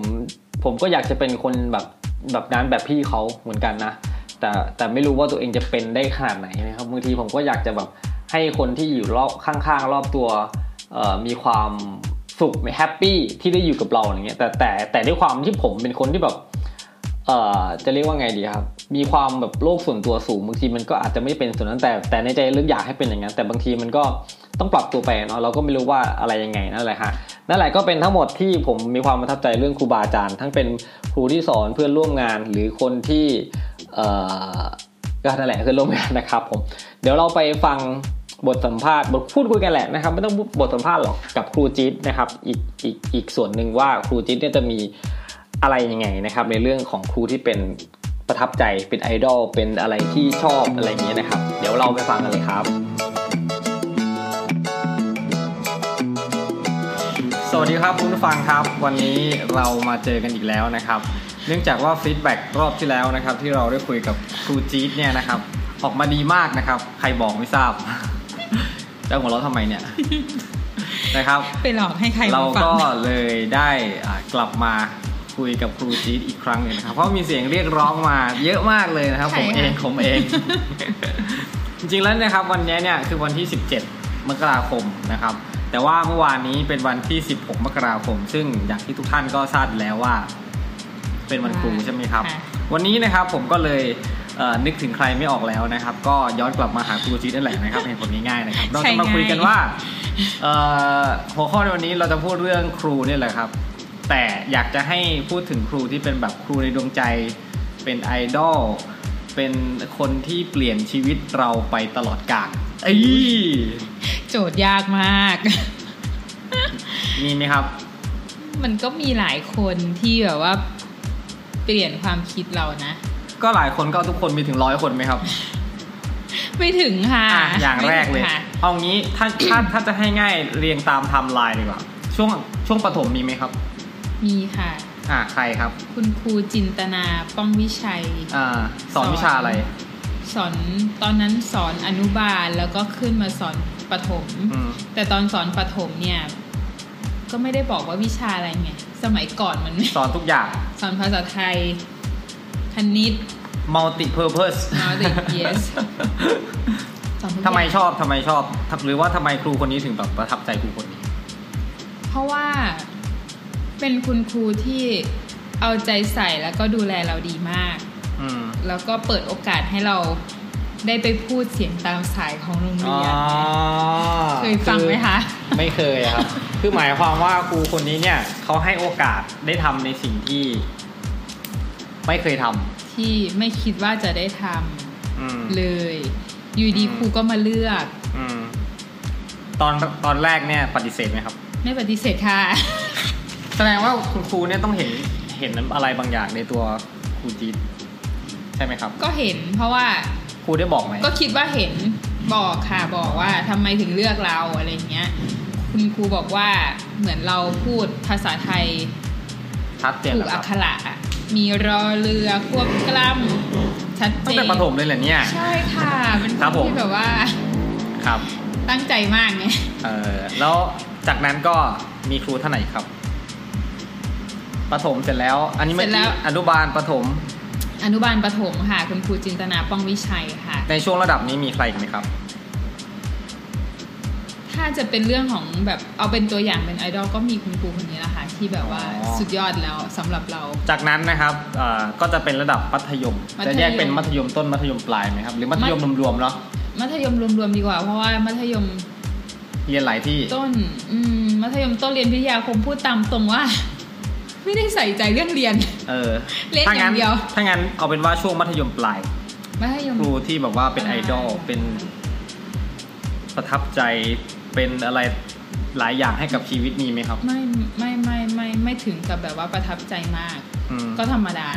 ผมก็อยากจะเป็นคนแบบแบบนั้นแบบพี่เขาเหมือนกันนะ แต่แต่ไม่รู้ว่าตัวเองจะเป็นได้ขนาดไหนนะครับบางทีผมก็อยากจะแบบให้คนที่อยู่รอบข้างๆ รอบตัวมีความสุขแฮปปี้ที่ได้อยู่กับเราอย่างเงี้ยแต่แต่แต่ด้วยความที่ผมเป็นคนที่แบบ เอ่อจะเรียกว่าไงดีครับ มีความแบบโลกส่วนตัวสูงบางทีมันก็อาจจะไม่เป็นส่วนนั้นแต่ แต่ในใจลึกอยากให้เป็นอย่างนั้น แต่บางทีมันก็ต้องปรับตัวไปเนาะเราก็ไม่รู้ว่าอะไรยังไงนั่นแหละฮะนั่นแหละก็เป็นทั้งหมดที่ผมมีความประทับใจเรื่องครูบาอาจารย์ ทั้งเป็นครูที่สอนเพื่อนร่วมงาน หรือคนที่เอ่อก็นั่นแหละเพื่อนร่วมงานนะครับผมเดี๋ยวเราไปฟังบทสัมภาษณ์บทพูดคุยกันแหละนะครับไม่ต้องบทสัมภาษณ์หรอกกับครูจิ๊ดนะครับอีกอีกอีกส่วนหนึ่งว่าครูจิ๊ดเนี่ยจะมี อะไรยังไงนะครับ ในเรื่องของครูที่เป็นประทับใจเป็นไอดอลเป็นอะไรที่ชอบอะไรอย่างเงี้ยนะครับ เดี๋ยวเราไปฟังกันเลยครับ สวัสดีครับคุณผู้ฟังครับ วันนี้เรามาเจอกันอีกแล้วนะครับ เนื่องจากว่าฟีดแบ็กรอบที่แล้วนะครับ ที่เราได้คุยกับครูจี๊ดเนี่ยนะครับ ออกมาดีมากนะครับ ใครบอกไม่ทราบจ้าหัวเราะทำไมเนี่ยนะครับ ไปหลอกให้ใครเราก็เลยได้กลับมา คุยกับครูจี๊ดอีกครั้งหนึ่งนะครับ เพราะมีเสียงเรียกร้องมาเยอะมากเลยนะครับ ผมเองผมเอง จริงๆแล้วนะครับวันนี้เนี่ยคือวันที่ 17 มกราคมนะครับ แต่ว่าเมื่อวานนี้เป็นวันที่ 16 มกราคม ซึ่งอย่างที่ทุกท่านก็ทราบอยู่แล้วว่า เป็นวันครูใช่ไหมครับค่ะวันนี้นะครับผมก็เลยเอ่อนึกถึงใครไม่ออกแล้วนะครับ ก็ย้อนกลับมาหาครูจีดนั่นแหละนะครับเป็นผลง่ายๆนะครับ เราจะมาคุยกันว่าเอ่อหัวข้อในวันนี้เราจะพูดเรื่องครูเนี่ยแหละครับ แต่อยากจะให้พูดถึงครูที่เป็นแบบครูในดวงใจ เป็นไอดอล เป็นคนที่เปลี่ยนชีวิตเราไปตลอดกาลเอ้ยโจทย์ยากมาก มีไหมครับ มันก็มีหลายคนที่แบบว่า เปลี่ยนความคิดเรานะ ก็หลายคนก็ทุกคนมีถึงร้อยคนไหมครับ ไม่ถึงค่ะอะอย่างแรกเลยไม่ถึงค่ะเอางี้ถ้าถ้าถ้าจะให้ง่ายเรียงตามไทม์ไลน์ดีกว่า ช่วงช่วงประถมมีไหมครับ มีค่ะ อ่าใครครับ คุณครูจินตนาป้องวิชัย อ่า สอนวิชาอะไร สอนตอนนั้นสอนอนุบาลแล้วก็ขึ้นมาสอนประถมอืมแต่ตอนสอนประถมเนี่ย ก็ไม่ได้บอกว่าวิชาอะไรไงสมัยก่อนมันไม่สอนทุกอย่าง สอนภาษาไทย คณิต multi purpose มาเด็ก yes สอนทุกอย่างทำไมชอบทำไมชอบ หรือว่าทำไมครูคนนี้ถึงแบบประทับใจครูคนนี้ เพราะว่า เป็นคุณครูที่เอาใจใส่แล้วก็ดูแลเราดีมากอืมแล้วก็เปิดโอกาสให้เราได้ไปพูดเสียงตามสายของโรงอ๋อเรียนเคยฟังไหมคะ ไม่เคยครับ คือหมายความว่าครูคนนี้เนี่ยเขาให้โอกาสได้ทำในสิ่งที่ ไม่เคยทำที่ไม่คิดว่าจะได้ทอืมำเลย อยู่ดีอืมครูก็มาเลือกอืมตอนตอนแรกเนี่ยปฏิเสธไหมครับ ไม่ปฏิเสธค่ะ แสดงว่าคุณครูเนี่ยต้องเห็นเห็นอะไรบางอย่างในตัวครูจีดใช่ไหมครับ ก็เห็นเพราะว่าครูได้บอกไหมก็คิดว่าเห็นบอกค่ะบอกว่าทำไมถึงเลือกเราอะไรเงี้ย คุณครูบอกว่าเหมือนเราพูดภาษาไทยชัดเจนถูแล้กวคอัรับกขระอะมีรอเรือควบกล้ำชัดตั้เจงแต่นประถมเลยเหรอเนี่ย ใช่ค่ะเป็นครับคผนมที่แบบว่า ครับ ตั้งใจมากไงเออแล้วจากนั้นก็มีครูท่านไหนครับ ประถมเสร็จแล้ว อันนี้เมื่อเสร็จแล้กี้วอนุบาลประถม อนุบาลประถมค่ะ คุณครูจินตนาป้องวิชัยค่ะ ในช่วงระดับนี้มีใครอีกไหมครับ ถ้าจะเป็นเรื่องของแบบเอาเป็นตัวอย่างเป็นไอดอลก็มีคุณครูคนนี้แหละค่ะที่แบบว่าอ๋อสุดยอดแล้วสำหรับเรา จากนั้นนะครับเอ่อก็จะเป็นระดับมัธยมมัธยม จะแยกเป็นมัธยมต้นมัธยมปลายไหมครับหรือมัธยมรวมๆเนาะมัธยมรวมๆดีกว่า เพราะว่ามัธยมเรียนหลายที่ต้น อืม มัธยมต้นเรียนพิทยาคมพูดตามตรงว่า ไม่ได้ใส่ใจเรื่องเรียน เออเล่นถ้างั้อย่างเดียว ถ้างั้นเอาเป็นว่าช่วงมัธยมปลายมัธยมครูที่แบบว่าเป็นไอดอลเป็น ประทับใจเป็นอะไรหลายอย่างให้กับชีวิตมีไหมครับ ไม่ไม่ไม่ไม่ไม่ถึงกับแบบว่าประทับใจมากอืมก็ธรรมดา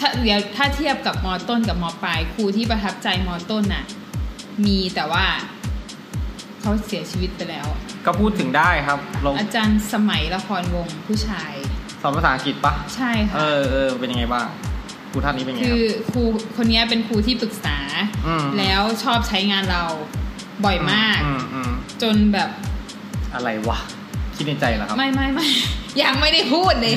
ถ้าเดี๋ยวถ้าเทียบกับมอต้นกับมอปลายครูที่ประทับใจมอต้นน่ะ มีแต่ว่าเขาเสียชีวิตไปแล้ว ก็พูดถึงได้ครับเราอาจารย์สมัยละครวงศ์ผู้ชายส อนภาษาอังกฤษปะใช่เอค่ะอเออเป็นยังไงบ้างครูท่านนี้เป็นยังไงคืคอรับครูคนนี้เป็นครูที่ปรึกษาอืมแล้วชอบใช้งานเราบ่อยมากอืมอืมจนแบบอะไรวะ คิดในใจเหรอครับ ไม่ไม่ไม่ยังไม่ได้พูดเลย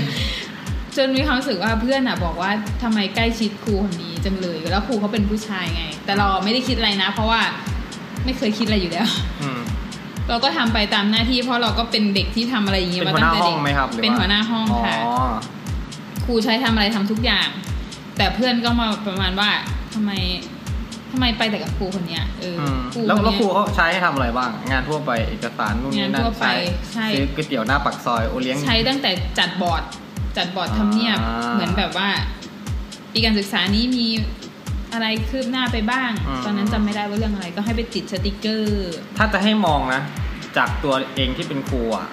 จนมีความรู้สึกว่าเพื่อนอะ บอกว่าทำไมใกล้ชิดครูคนนี้จังเลย แล้วครูเขาเป็นผู้ชายไง แต่เราไม่ได้คิดอะไรนะ เพราะว่าไม่เคยคิดอะไรอยู่แล้วอืม เราก็ทำไปตามหน้าที่เพราะเราก็เป็นเด็กที่ทำอะไรอย่างเงี้ยเป็นมาหัวหตั้งน้าแต่ห้อเด็งกไหมครับรือเป็นว่าหัวหน้าห้องค่ะอ๋อครูใช้ทำอะไรทำทุกอย่าง แต่เพื่อนก็มาประมาณว่าทำไมทำไมไปแต่กับครูคนเนี้ยเอออมครูแล้วคนแล้วเนี้ยครูเขาใช้ให้ทำอะไรบ้าง งานทั่วไปเอกสารนู่นนี่นั่งานทั่นวไปใช่ซื้อก๋วยเตี๋ยวหน้าปักซอยโอเลี้ยงใช้ตั้งแต่จัดบอร์ดจัดบอร์ดอ่าทำเนียบเหมือนแบบว่าปีการศึกษานี้มี อะไรคืบหน้าไปบ้างตอนนั้นจำไม่ได้ว่าเรื่องอะไร ก็ให้ไปติดสติกเกอร์ ถ้าจะให้มองนะ จากตัวเองที่เป็นครูอะ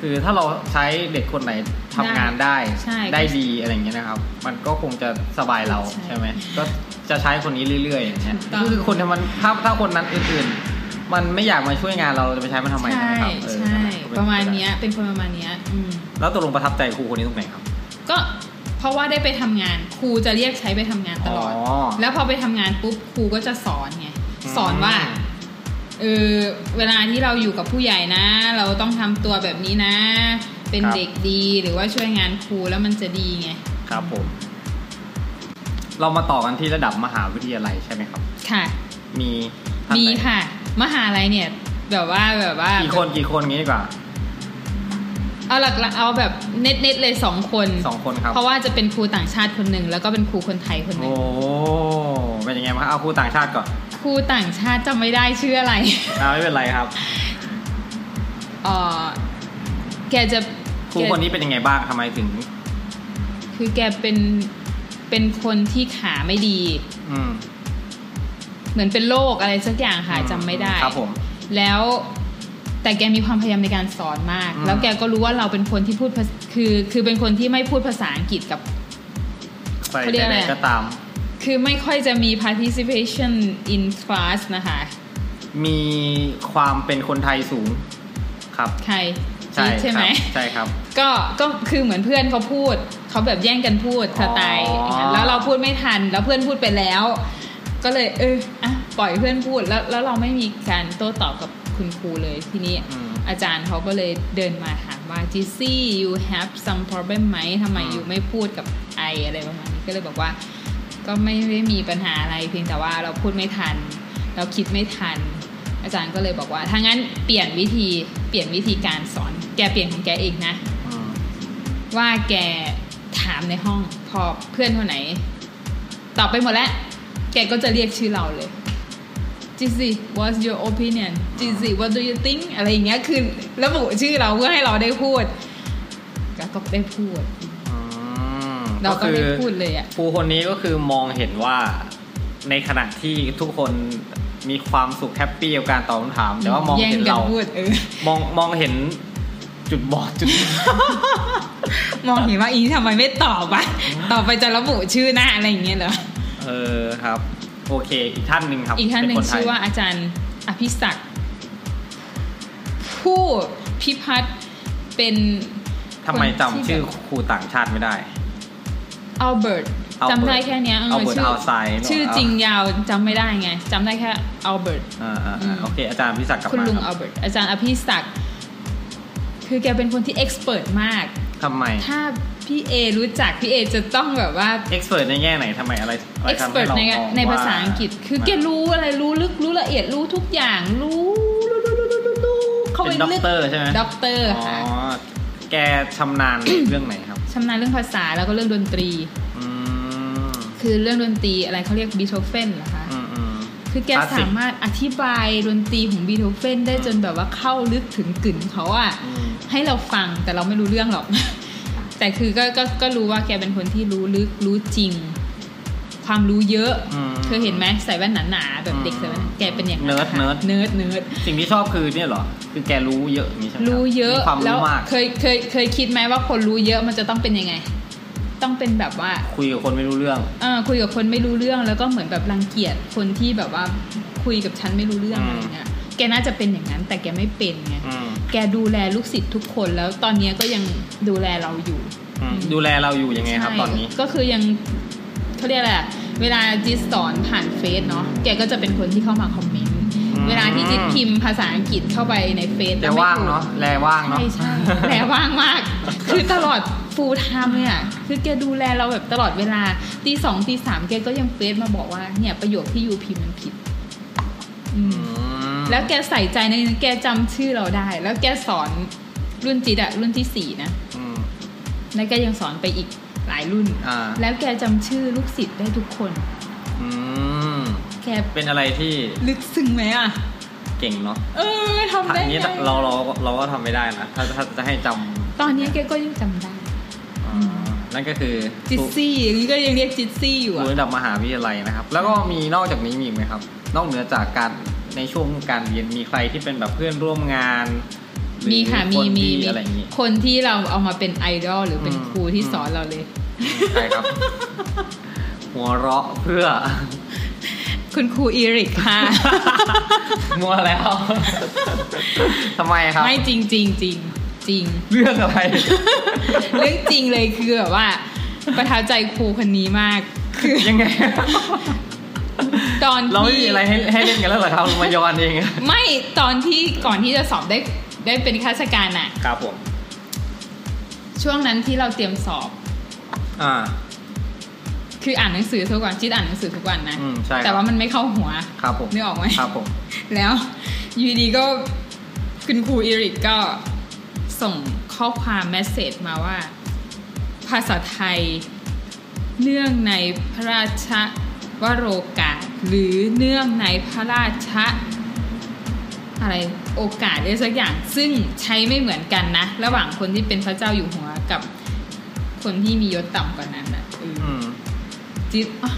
คือถ้าเราใช้เด็กคนไหนทำงานได้ใช่ได้ดีอะไรอย่างเงี้ยนะครับ มันก็คงจะสบายเราใช่ใช่ไหมก็จะใช้คนนี้เรื่อยๆอย่างเงี้ยถูกต้อง คือคนที่มันถ้าถ้าคนนั้นอื่นๆ มันไม่อยากมาช่วยงานเราเราจะไปใช้มันทำไมใช่ใช่ไหมครับเออใช่ก็ประมาณเนี้ยเป็นคนประมาณเนี้ยอืม แล้วตกลงประทับใจครูคนนี้ตรงไหนครับ ก็ เพราะว่าได้ไปทำงานครูจะเรียกใช้ไปทำงานตลอดอ๋อแล้วพอไปทำงานปุ๊บครูก็จะสอนไงอืมสอนว่าเออเวลาที่เราอยู่กับผู้ใหญ่นะ เราต้องทำตัวแบบนี้นะ เป็นครับเด็กดีหรือว่าช่วยงานครูแล้วมันจะดีไงครับผม เรามาต่อกันที่ระดับมหาวิทยาลัยใช่ไหมครับ ค่ะ มีท่านมีไหนค่ะ มหาลัยเนี่ย แบบว่าแบบว่า กี่คนกี่คนงี้ดีกว่า เอาหลักๆเอาแบบเน็ตเน็ตๆเลยสองคนสองคนครับ เพราะว่าจะเป็นครูต่างชาติคนหนึ่งแล้วก็เป็นครูคนไทยคนหนึ่โอ้งเป็นยังไงบ้างครับเอาครูต่างชาติก่อนครูต่างชาติจำไม่ได้ชื่ออะไรอ่าไม่เป็นไรครับเออแกจะครูคนนี้เป็นยังไงบ้างทำไมถึง คือแกเป็นเป็นคนที่ขาไม่ดี อืมเหมือนเป็นโรคอะไรสักอย่างค่ะจำไม่ได้ครับผมแล้ว แต่แกมีความพยายามในการสอนมากอืมแล้วแกก็รู้ว่าเราเป็นคนที่พูดภาษคือคือเป็นคนที่ไม่พูดภาษาอังกฤษกับใส่เขาเรียกอะไรไหนๆก็ตาม คือไม่ค่อยจะมี participation in class นะคะ มีความเป็นคนไทยสูงครับใครใช่จี๊ดใช่ไหมครับใช่ครับ ก็ก็คือเหมือนเพื่อนเขาพูดเขาแบบแย่งกันพูดสไตล์อ๋ออย่างนั้นแล้วเราพูดไม่ทันแล้วเพื่อนพูดไปแล้ว ก็เลยเอออะปล่อยเพื่อนพูดแล้วแล้วเราไม่มีการโต้ตอบกับ คุณครูเลยทีนี้อืมอาจารย์เขาก็เลยเดินมาถามว่า j ิซี่ you have some problem ไหมทำไมอืม you ไม่พูดกับไออะไรประมาณนี้ก็เลยบอกว่า ก็ไม่ได้มีปัญหาอะไรเพียงแต่ว่าเราพูดไม่ทัน เราคิดไม่ทัน อาจารย์ก็เลยบอกว่าถ้างั้นเปลี่ยนวิธีเปลี่ยนวิธีการสอน แกเปลี่ยนของแกเองนะอืมว่าแกถามในห้องพอเพื่อนคนไหน ตอบไปหมดแล้ว แกก็จะเรียกชื่อเราเลย จิซี what's your opinion จิซี what do you think อะไรอย่างเงี้ยคือระบุชื่อเราเพื่อให้เราได้พูดแล้วก็ได้พูดอืมเราก็คือได้พูดเลยอะครูคนนี้ก็คือมองเห็นว่าในขณะที่ทุกคนมีความสุขแฮปปี้กับการตอบคำถาม แต่ว่ามองแย่งเห็นกันเราพูดเออมองมองเห็นจุดบอดจุด มองเห็นว่าอีทำไมไม่ตอบอะต่อไปจะระบุชื่อหน้าอะไรอย่างเงี้ยเหรอเออครับ โอเค อีกท่านหนึ่งครับ อีกท่านหนึ่งเป็คไทยชื่อว่าอาจารย์อภิศักดิ์ผู้พิพัฒน์เป็นทำไมจำคนที่ชื่อแบบครูต่างชาติไม่ได้อัลเบิร์ต Albert จำได้แค่เนี้ยเออ Albert ชื่อ Einstein ชื่อเนอะจริงยาวจำไม่ได้ไงจำได้แค่อัลเบิร์ตอ่าอ่าอือ่ามโอเคอาจารย์พิศักดิ์กลับคุณมาลุงคอัรับลเบิร์ตอาจารย์อภิศักดิ์คือแกเป็นคนที่เอ็กซ์เพรสมากทำไมถ้า พี่เอรู้จักพี่เอจะต้องแบบว่าเอ็กซ์เพรสในแง่ไหนทำไมอะไรอะไรเอ็กซ์ทำเพรให้สเราในมองในว่ภาษาอังกฤษ คือแกรู้อะไรรู้ลึกรู้ละเอียดรู้ทุกอย่างรู้รู้รู้รู้รู้รู้รู้เข้าไปเป็นด็อกลึกเตอร์ใช่ไหมด็อกเตอร์อ๋อค่ะแกชำนาญเรื่องไหนครับชำนาญเรื่องภาษาแล้วก็เรื่องดนตรีอืมคือเรื่องดนตรีอะไรเขาเรียกบีโธเฟนเหรอคะอืมอืมคือแกคลาสสิกสามารถอธิบายดนตรีของบีโธเฟนได้จนแบบว่าเข้าลึกถึงกลิ่นเขาอะอืมให้เราฟังแต่เราไม่รู้เรื่องหรอก แต่คือก็ก็ก็รู้ว่าแกเป็นคนที่รู้ลึกรู้จริง ความรู้เยอะอืมเคยเห็นไหมใส่แว่นหนาๆแบบเด็กใส่แว่นแกเป็นอย่างนั้นเนิร์ดค่ะ nerd nerd nerd สิ่งที่ชอบคือเนี่ยเหรอ คือแกรู้เยอะอย่างนี้ใช่ไหมครับรู้เยอะมีความแล้วรู้มาก เคยเคยเคยคิดไหมว่าคนรู้เยอะมันจะต้องเป็นยังไง ต้องเป็นแบบว่าคุยกับคนไม่รู้เรื่อง เออคุยกับคนไม่รู้เรื่องแล้วก็เหมือนแบบรังเกียจคนที่แบบว่าคุยกับฉันไม่รู้เรื่องอืม อะไรเงี้ยแกน่าจะเป็นอย่างนั้นแต่แกไม่เป็นไงอืม แกดูแลลูกศิษย์ทุกคนแล้วตอนเนี้ยก็ยังดูแลเราอยู่อืมดูแลเราอยู่ยังไงครับใช่ตอนนี้ ก็คือยังเขาเรียกอะไรอะเวลาจิตสอนผ่านเฟซเนาะแกก็จะเป็นคนที่เข้ามาคอมเมนต์อืมเวลาที่จิตพิมพ์ภาษาอังกฤษเข้าไปในเฟซแกแล้วไม่ว่างถูกเนาะแลว่างเนาะใช่ใช่แลว่างมาก คือตลอดฟูลไทม์เลยอะคือแกดูแลเราแบบตลอดเวลาตีสองตีสามแกก็ยังเฟซมาบอกว่าเนี่ยประโยคที่ยูพิมพ์มันผิด อือืมม แล้วแกใส่ใจในแกจำชื่อเราได้ แล้วแกสอนรุ่นจิตอะรุ่นที่สี่นะอืมแล้วแกยังสอนไปอีกหลายรุ่นอ่าแล้วแกจำชื่อลูกศิษย์ได้ทุกคนอืมแกเป็นอะไรที่ลึกซึ้งไหมอะเก่งเนาะเออทำได้อันนี้ไงเราเราเราก็ทำไม่ได้นะถ้าถ้าจะให้จตอนนี้แกก็ยังจำได้ำอ่านั่นก็คือจิตซี่อย่างนี้ก็ยังเรียกจิตซี่อยู่ครูอะระดับมหาวิทยาลัยนะครับ แล้วก็มีนอกจากนี้มีอีกไหมครับ นอกเหนือจากการ ในช่วงการเรียนมีใครที่เป็นแบบเพื่อนร่วมงานหรือมีค่ะมีนมีที่มีอะไรอย่างนี้คนที่เราเอามาเป็นไอดอลหรือเป็นอืมครูที่อืมสอนเราเลยใช่ครับ หัวเราะเพื่อ คุณครูอีริกค่ะ มัวแล้วทำไมครับ ไม่จริงจริงจริงจริง เรื่องอะไร เรื่องจริงเลยคือแบบว่า ประทับใจครูคนนี้มาก คือยังไง ตอนเราไม่ที่มีอะไรให้ให้เล่นกันแล้วเหรอครับเรามาย้อนเอง ไม่ตอนที่ก่อนที่จะสอบได้ได้เป็นข้าราชการอะครับผม ช่วงนั้นที่เราเตรียมสอบ อ่า คืออ่านหนังสือทุกวันจิตอ่านหนังสือทุกวันนะอืมใช่ครับแต่ว่ามันไม่เข้าหัว ครับผมนึกออกไหมครับผม แล้วอยูดีก็คุณครูอิริกก็ส่งข้อความแมสเซจมาว่า ภาษาไทยเนื่องในพระราช วโรกาส หรือเนื่องในพระราชอะไรโอกาสอะไรสักอย่างซึ่งใช้ไม่เหมือนกันนะ ระหว่างคนที่เป็นพระเจ้าอยู่หัวกับคนที่มียศต่ำกว่านั้นอะเอออืมจิ๊ดอะ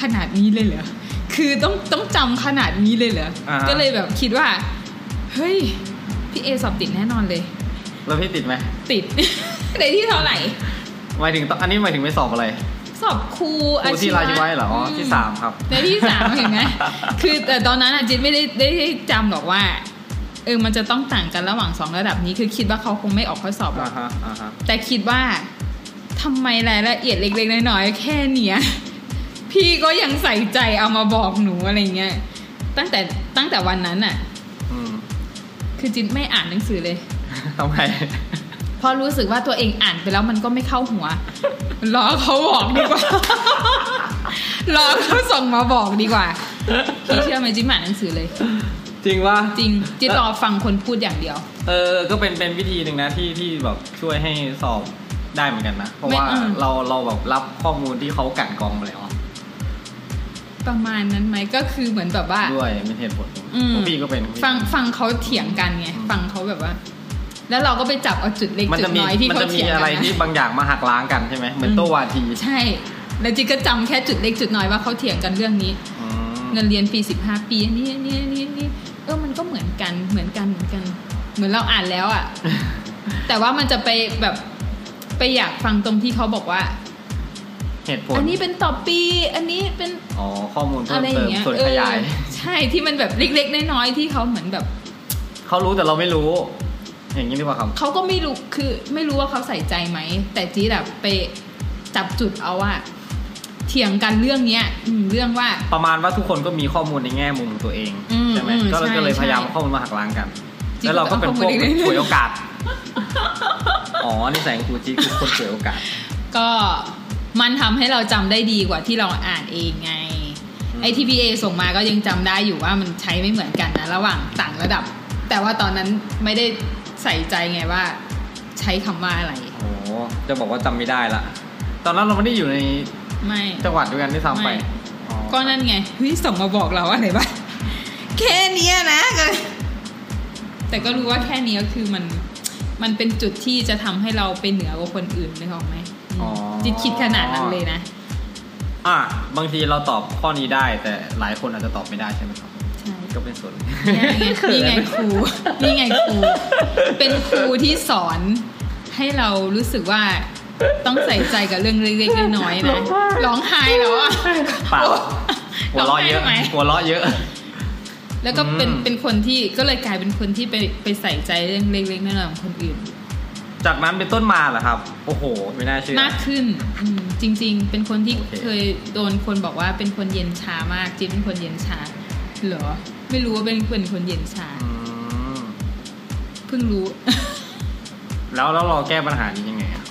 ขนาดนี้เลยเหรอคือต้องต้องจำขนาดนี้เลยเหรออ่าฮะก็เลยแบบคิดว่า เฮ้ย พี่เอสอบติดแน่นอนเลย แล้วพี่ติดไหมติดในที่เท่าไหร่หมายถึงตอนอันนี้หมายถึงไม่สอบอะไร สอบครูครูที่ราชวัยเหรออ๋อที่สามครับในที่สามเห็นไหมคือแต่ตอนนั้นอะจิ๊ดไม่ได้ได้ได้จำหรอกว่าเออมันจะต้องต่างกันระหว่างสองระดับนี้คือคิดว่าเขาคงไม่ออกข้อสอบหรออ่ากฮะอ่าฮะแต่คิดว่าทำไมรายละเอียดเล็ก ๆ น้อยๆแค่เนี้ยพี่ก็ยังใส่ใจเอามาบอกหนูอะไรเงี้ยตั้งแต่ตั้งแต่วันนั้นน่ะอืมคือจินไม่อ่านหนังสือเลยทำไม เพราะรู้สึกว่าตัวเองอ่านไปแล้วมันก็ไม่เข้าหัว รอเขาบอกดีกว่า รอเขาส่งมาบอกดีกว่าพี่เชื่อไหมจินไม่อ่านหนังสือเลย จริงว่าจริงจินรอฟังคนพูดอย่างเดียว เออ ก็เป็นเป็นวิธีหนึ่งนะที่ที่แบบช่วยให้สอบได้เหมือนกันนะ เพราะว่าไม่อืมเราเราแบบรับข้อมูลที่เขากลั่นกรองมาแล้วประมาณนั้นไหมก็คือเหมือนแบบว่าด้วยเป็นเหตุผลหนึ่งอืมพวกพี่ก็เป็นฟังฟังเขาเถียงกันไงอืมฟังเขาแบบว่า แล้วเราก็ไปจับเอาจุดเล็กมันจุจะดมีน้อยที่มันเขาจะมีเถียงอะไรกันที่นะบางอย่างมาหักล้างกันใช่ไหมเหมือนอืมโตวาทีใช่ แล้วจิก็จำแค่จุดเล็กจุดน้อยว่าเขาเถียงกันเรื่องนี้อืมเงินเรียนปีสิบห้าปีอันนี้อันนี้อันนี้อันนี้เออมันก็เหมือนกันเหมือนกันเหมือนกัน เหมือนเราอ่านแล้วอะ่ะ แต่ว่ามันจะไปแบบไปอยากฟังตรงที่เขาบอกว่าเหตุผลอันนี้เป็นต่อปี อันนี้เป็นอ๋อข้อมูลเพิ่อะมไรอเติย่ามงเงี้ยส่วนเอขอยาย ใช่ที่มันแบบเล็กๆน้อยๆที่เขาเหมือนแบบ เขารู้แต่เราไม่รู้ อย่างนี้ดีกว่าครับ เขาก็ไม่รู้คือไม่รู้ว่าเขาใส่ใจไหม แต่จี๊ดแบบไปจับจุดเอาว่าเถียงกันเรื่องเนี้ยอืมเรื่องว่า ประมาณว่าทุกคนก็มีข้อมูลในแง่มุมของตัวเองอืมใช่ไหมอืมก็เลยใช่ก็เลยพยายามใช่ข้อมูลมาหักล้างกันจริงแล้วเราก็เป็นพวกก็ต้องเอาข้อมูลเล็กๆฉวยโอกาส อ๋อนี่ใส่ครูจีคือคนฉวยโอกาส ก็มันทำให้เราจำได้ดีกว่าที่เราอ่านเองไง อืม ไอทีพีเอส่งมาก็ยังจำได้อยู่ว่ามันใช้ไม่เหมือนกันนะ ระหว่างต่างระดับ แต่ว่าตอนนั้นไม่ได้ ใส่ใจไงว่า ใช้คำว่าอะไร โอ้จะบอกว่าจำไม่ได้ละ ตอนนั้นเราไม่ได้อยู่ในไม่ จังหวัดด้วยกันที่ซ้ำไปไม่ อ๋อก็นั่นไงเฮ้ยส่งมาบอกเราอะไรบ้าง แค่เนี้ยนะก็แต่ก็รู้ว่าแค่นี้ก็คือมัน มันเป็นจุดที่จะทำให้เราไปเหนือกว่าคนอื่นนึกออกไหมอ๋อ จิตคิดขนาดนั้นเลยนะ อะบางทีเราตอบข้อนี้ได้แต่หลายคนอาจจะตอบไม่ได้ใช่ไหมครับใช่ ก็เป็นส่วนนี่ไงนี่ไงครูนี่ไงครู เป็นครูที่สอนให้เรารู้สึกว่าต้องใส่ใจกับเรื่องเล็กๆน้อยๆนะร้องไห้แล้วอะเปล่าหัวเราะเยอะร้งไห้ทำไมหัวเราะเยอะ แล้วก็เป็นอืมเป็นคนที่ก็เลยกลายเป็นคนที่ไปไปใส่ใจเรื่องเล็กๆน้อยๆของคนอื่น จากนั้นเป็นต้นมาเหรอครับ โอ้โห ไม่น่าเชื่อมากขึ้นอืมจริง ๆ เป็นคนที่โอเคเคยโดนคนบอกว่าเป็นคนเย็นชามากจิ๊บเป็นคนเย็นชาเหรอ ไม่รู้ว่าเป็นเป็นคนเย็นชาอืมเพิ่งรู้ แล้วแล้วเราแก้ปัญหานี้ยังไงอะ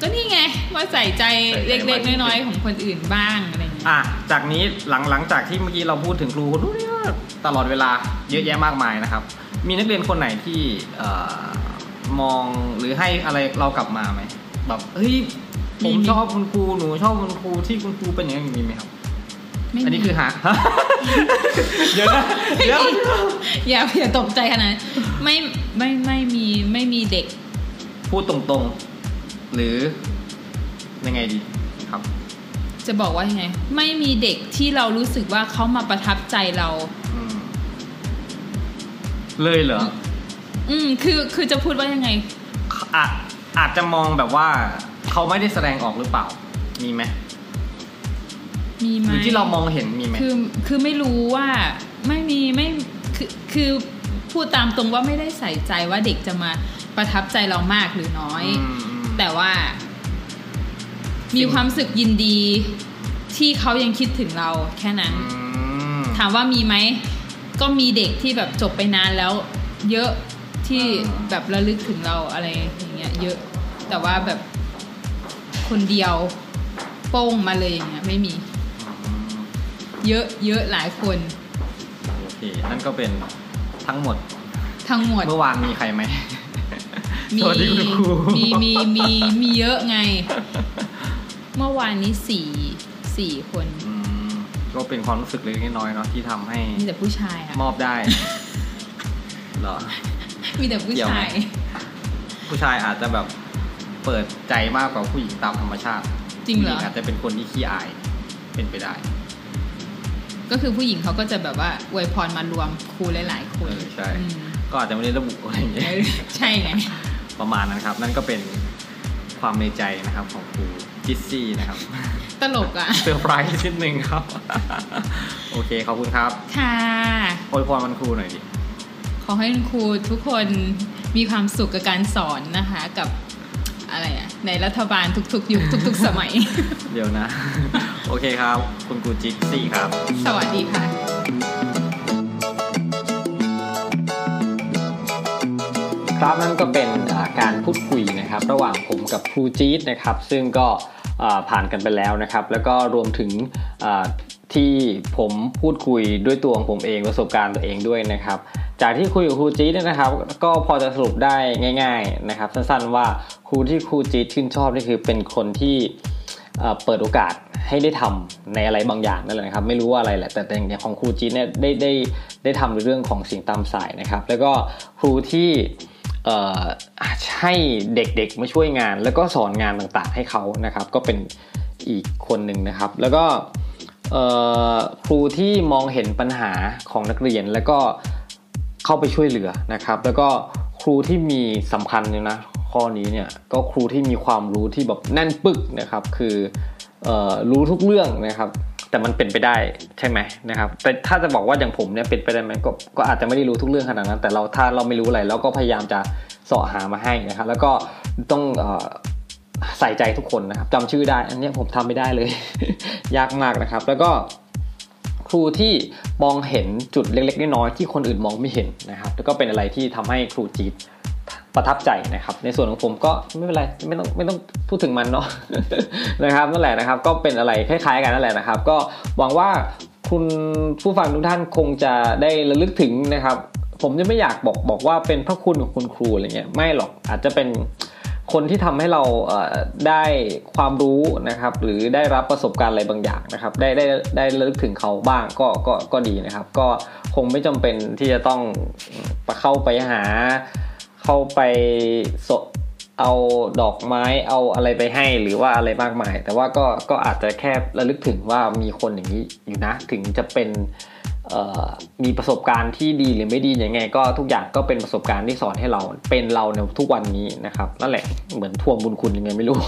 ก็นี่ไงว่าใส่ใจใส่ใจเล็กมากๆน้อยๆของคนอื่นบ้างอะไรอย่างเงี้ยอะจากนี้หลังหลังจากที่เมื่อกี้เราพูดถึงครูคนนู้นนี่ตลอดเวลาเยอะแยะมากมายนะครับ มีนักเรียนคนไหนที่เอ่อมองหรือให้อะไรเรากลับมาไหมแบบเฮ้ยผมชอบคุณครูหนูชอบคุณครูที่คุณครูเป็นอย่างนี้มีไหมครับไม่ อันนี้มีคือหาเดี๋ยวนะเดี๋ยวอย่าอย่าตกใจขนาดนั้นไม่ไม่ไม่มีไม่มีเด็ก พูดตรงๆ หรือยังไงดีครับ จะบอกว่ายังไง ไม่มีเด็กที่เรารู้สึกว่าเขามาประทับใจเราอืมเลยเหรอ อืม คือคือจะพูดว่ายังไงอาจอาจจะมองแบบว่า เขาไม่ได้แสดงออกหรือเปล่า มีไหม มีไหมหรือที่เรามองเห็นมีไหมคือคือไม่รู้ว่าไม่มีไม่คือคือพูดตามตรงว่าไม่ได้ใส่ใจว่าเด็กจะมาประทับใจเรามากหรือน้อยอืมแต่ว่า มีความรู้สึกยินดีที่เขายังคิดถึงเราแค่นั้นอืมถามว่ามีไหม ก็มีเด็กที่แบบจบไปนานแล้ว เยอะที่แบบระลึกถึงเราอะไรอย่างเงี้ย เยอะ แต่ว่าแบบคนเดียวโป้งมาเลยอย่างเงี้ยไม่มี เยอะเยอะหลายคน โอเค นั่นก็เป็นทั้งหมด ทั้งหมด เมื่อวานมีใครไหมมีสวัสดีคุณครูมีมีมีมีเยอะไง เมื่อวานนี้สี่สี่คนอืมก็เป็นความรู้สึกเล็กๆน้อยๆเนาะที่ทำให้มีแต่ผู้ชายอะมอบได้เหรอมีแต่ผู้เกี่ยวไหมชาย ผู้ชายอาจจะแบบเปิดใจมากกว่าผู้หญิงตามธรรมชาติจริงเหรอผู้ญิอาจจะเป็นคนที่ขี้อายเป็นไปได้ ก็คือผู้หญิงเขาก็จะแบบว่าอวยพรมารวมครูหลาย ๆ คนเออใช่อืมก็อาจจะไม่ได้ระบุอะไรอย่างเงี้ยใช่ไงประมาณนั้นครับ นั่นก็เป็นความในใจนะครับของครูจิสซี่นะครับ ตลกอะเซอร์ไพรส์นิดนึงครับ โอเคขอบคุณครับ ค่ะโอยพรมันครูหน่อยดิขอให้คุณครูทุกคนมีความสุขกับการสอนนะคะ กับอะไรอะ ในรัฐบาลทุกๆ ยุคทุก ๆ สมัย เดี๋ยวนะ โอเคครับ คุณครูจิสซี่ครับ สวัสดีค่ะครับนั่นก็เป็นอ่าการพูดคุยนะครับ ระหว่างผมกับครูจี๊ดนะครับ ซึ่งก็อ่าผ่านกันไปแล้วนะครับ แล้วก็รวมถึงอ่า ที่ผมพูดคุยด้วยตัวของผมเองประสบการณ์ตัวเองด้วยนะครับ จากที่คุยกับครูจี๊ดเนี่ยนะครับ ก็พอจะสรุปได้ง่าย ๆนะครับ สั้นๆว่าครูที่ครูจี๊ดชื่นชอบนี่คือเป็นคนที่เปิดโอกาสให้ได้ทำในอะไรบางอย่างนั่นแหละนะครับ ไม่รู้ว่าอะไรแหละแต่แต่อย่างของครูจีนเนี่ยได้ได้ได้ทำในเรื่องของสิ่งตามสายนะครับ แล้วก็ครูที่ให้เด็กๆมาช่วยงาน แล้วก็สอนงานต่างๆ ให้เขานะครับ ก็เป็นอีกคนหนึ่งนะครับ แล้วก็ ครูที่มองเห็นปัญหาของนักเรียนแล้วก็เข้าไปช่วยเหลือนะครับ แล้วก็ครูที่มีสำคัญเนี่ยนะข้อนี้เนี่ยก็ครูที่มีความรู้ที่แบบแน่นปึกนะครับ คือออรู้ทุกเรื่องนะครับ แต่มันเป็นไปได้ใช่ไหมนะครับ แต่ถ้าจะบอกว่าอย่างผมเนี่ยเป็นไปได้ไหมก็ก็อาจจะไม่ได้รู้ทุกเรื่องขนาดนั้น แต่เราถ้าเราไม่รู้อะไรเราก็พยายามจะเสาะหามาให้นะครับ แล้วก็ต้องอ ใส่ใจทุกคนนะครับจำชื่อได้ อันนี้ผมทำไม่ได้เลย ยากมากนะครับ แล้วก็ครูที่มองเห็นจุดเล็ก ๆ น้อยๆที่คนอื่นมองไม่เห็นนะครับ แล้วก็เป็นอะไรที่ทำให้ครูจีดประทับใจนะครับ ในส่วนของผมก็ไม่เป็นไรไม่ต้องไม่ต้องพูดถึงมันเนาะนะครับนั่นแหละนะครับ ก็เป็นอะไรคล้ายๆกันนั่นแหละนะครับ ก็หวังว่าคุณผู้ฟังทุกท่านคงจะได้ระลึกถึงนะครับ ผมจะไม่อยากบอกบอกว่าเป็นพระคุณของคุณครูอะไรเงี้ยไม่หรอกอาจจะเป็น คนที่ทำให้เราได้ความรู้นะครับ หรือได้รับประสบการณ์อะไรบางอย่างนะครับ ได้ได้ได้ระลึกถึงเขาบ้างก็ก็ก็ดีนะครับ ก็คงไม่จำเป็นที่จะต้องไปเข้าไปหา เข้าไปสเอาดอกไม้เอาอะไรไปให้หรือว่าอะไรมากมาย แต่ว่าก็ก็อาจจะแค่ระลึกถึงว่ามีคนอย่างนี้อยู่นะ ถึงจะเป็น มีประสบการณ์ที่ดีหรือไม่ดียังไง ก็ทุกอย่างก็เป็นประสบการณ์ที่สอนให้เราเป็นเราในทุกวันนี้นะครับนั่นแหละเหมือนทวงบุญคุณยังไงไม่รู้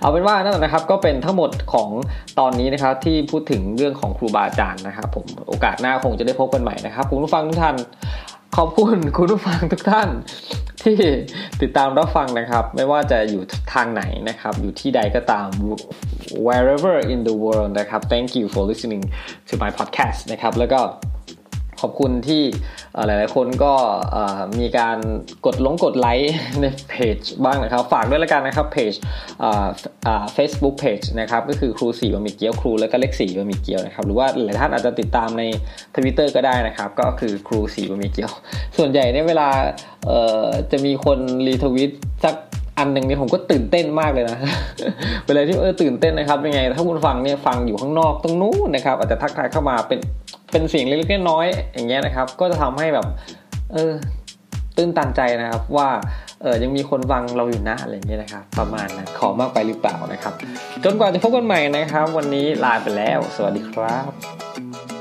เอาเป็นว่านั่นแหละนะครับก็เป็นทั้งหมดของตอนนี้นะครับที่พูดถึงเรื่องของครูบาอาจารย์นะครับผมโอกาสหน้าคงจะได้พบกันใหม่นะครับคุณผู้ฟังทุกท่าน ขอบคุณคุณผู้ฟังทุกท่านที่ติดตามรับฟังนะครับ ไม่ว่าจะอยู่ทางไหนนะครับ อยู่ที่ใดก็ตาม wherever in the world นะครับ thank you for listening to my podcast นะครับ แล้วก็ ขอบคุณที่หลายๆคนก็มีการกดลงกดไลค์ในเพจบ้างนะครับ ฝากด้วยแล้วกันนะครับเพจเฟซบุ๊กเพจนะครับก็คือครูสี่บะหมี่เกี๊ยวครูแล้วก็เลขสี่บะหมี่เกี๊ยวนะครับหรือว่าหลายท่านอาจจะติดตามในทวิตเตอร์ก็ได้นะครับ ก็คือครูสี่บะหมี่เกี๊ยว ส่วนใหญ่เนี่ยเวลาจะมีคนรีทวิตสักอันหนึ่งเนี่ยผมก็ตื่นเต้นมากเลยนะเวลาที่เออตื่นเต้นนะครับยังไง ถ้าคุณฟังเนี่ยฟังอยู่ข้างนอกตรงนู้นนะครับ อาจจะทักทายเข้ามาเป็น เป็นเสียงเล็กๆน้อยๆอย่างเงี้ยนะครับ ก็จะทำให้แบบ เออตื้นตันใจนะครับว่าเออยังมีคนฟังเราอยู่นะอะไรเงี้ยนะครับ ประมาณนะขอมากไปหรือเปล่านะครับ จนกว่าจะพบกันใหม่นะครับ วันนี้ลาไปแล้ว สวัสดีครับ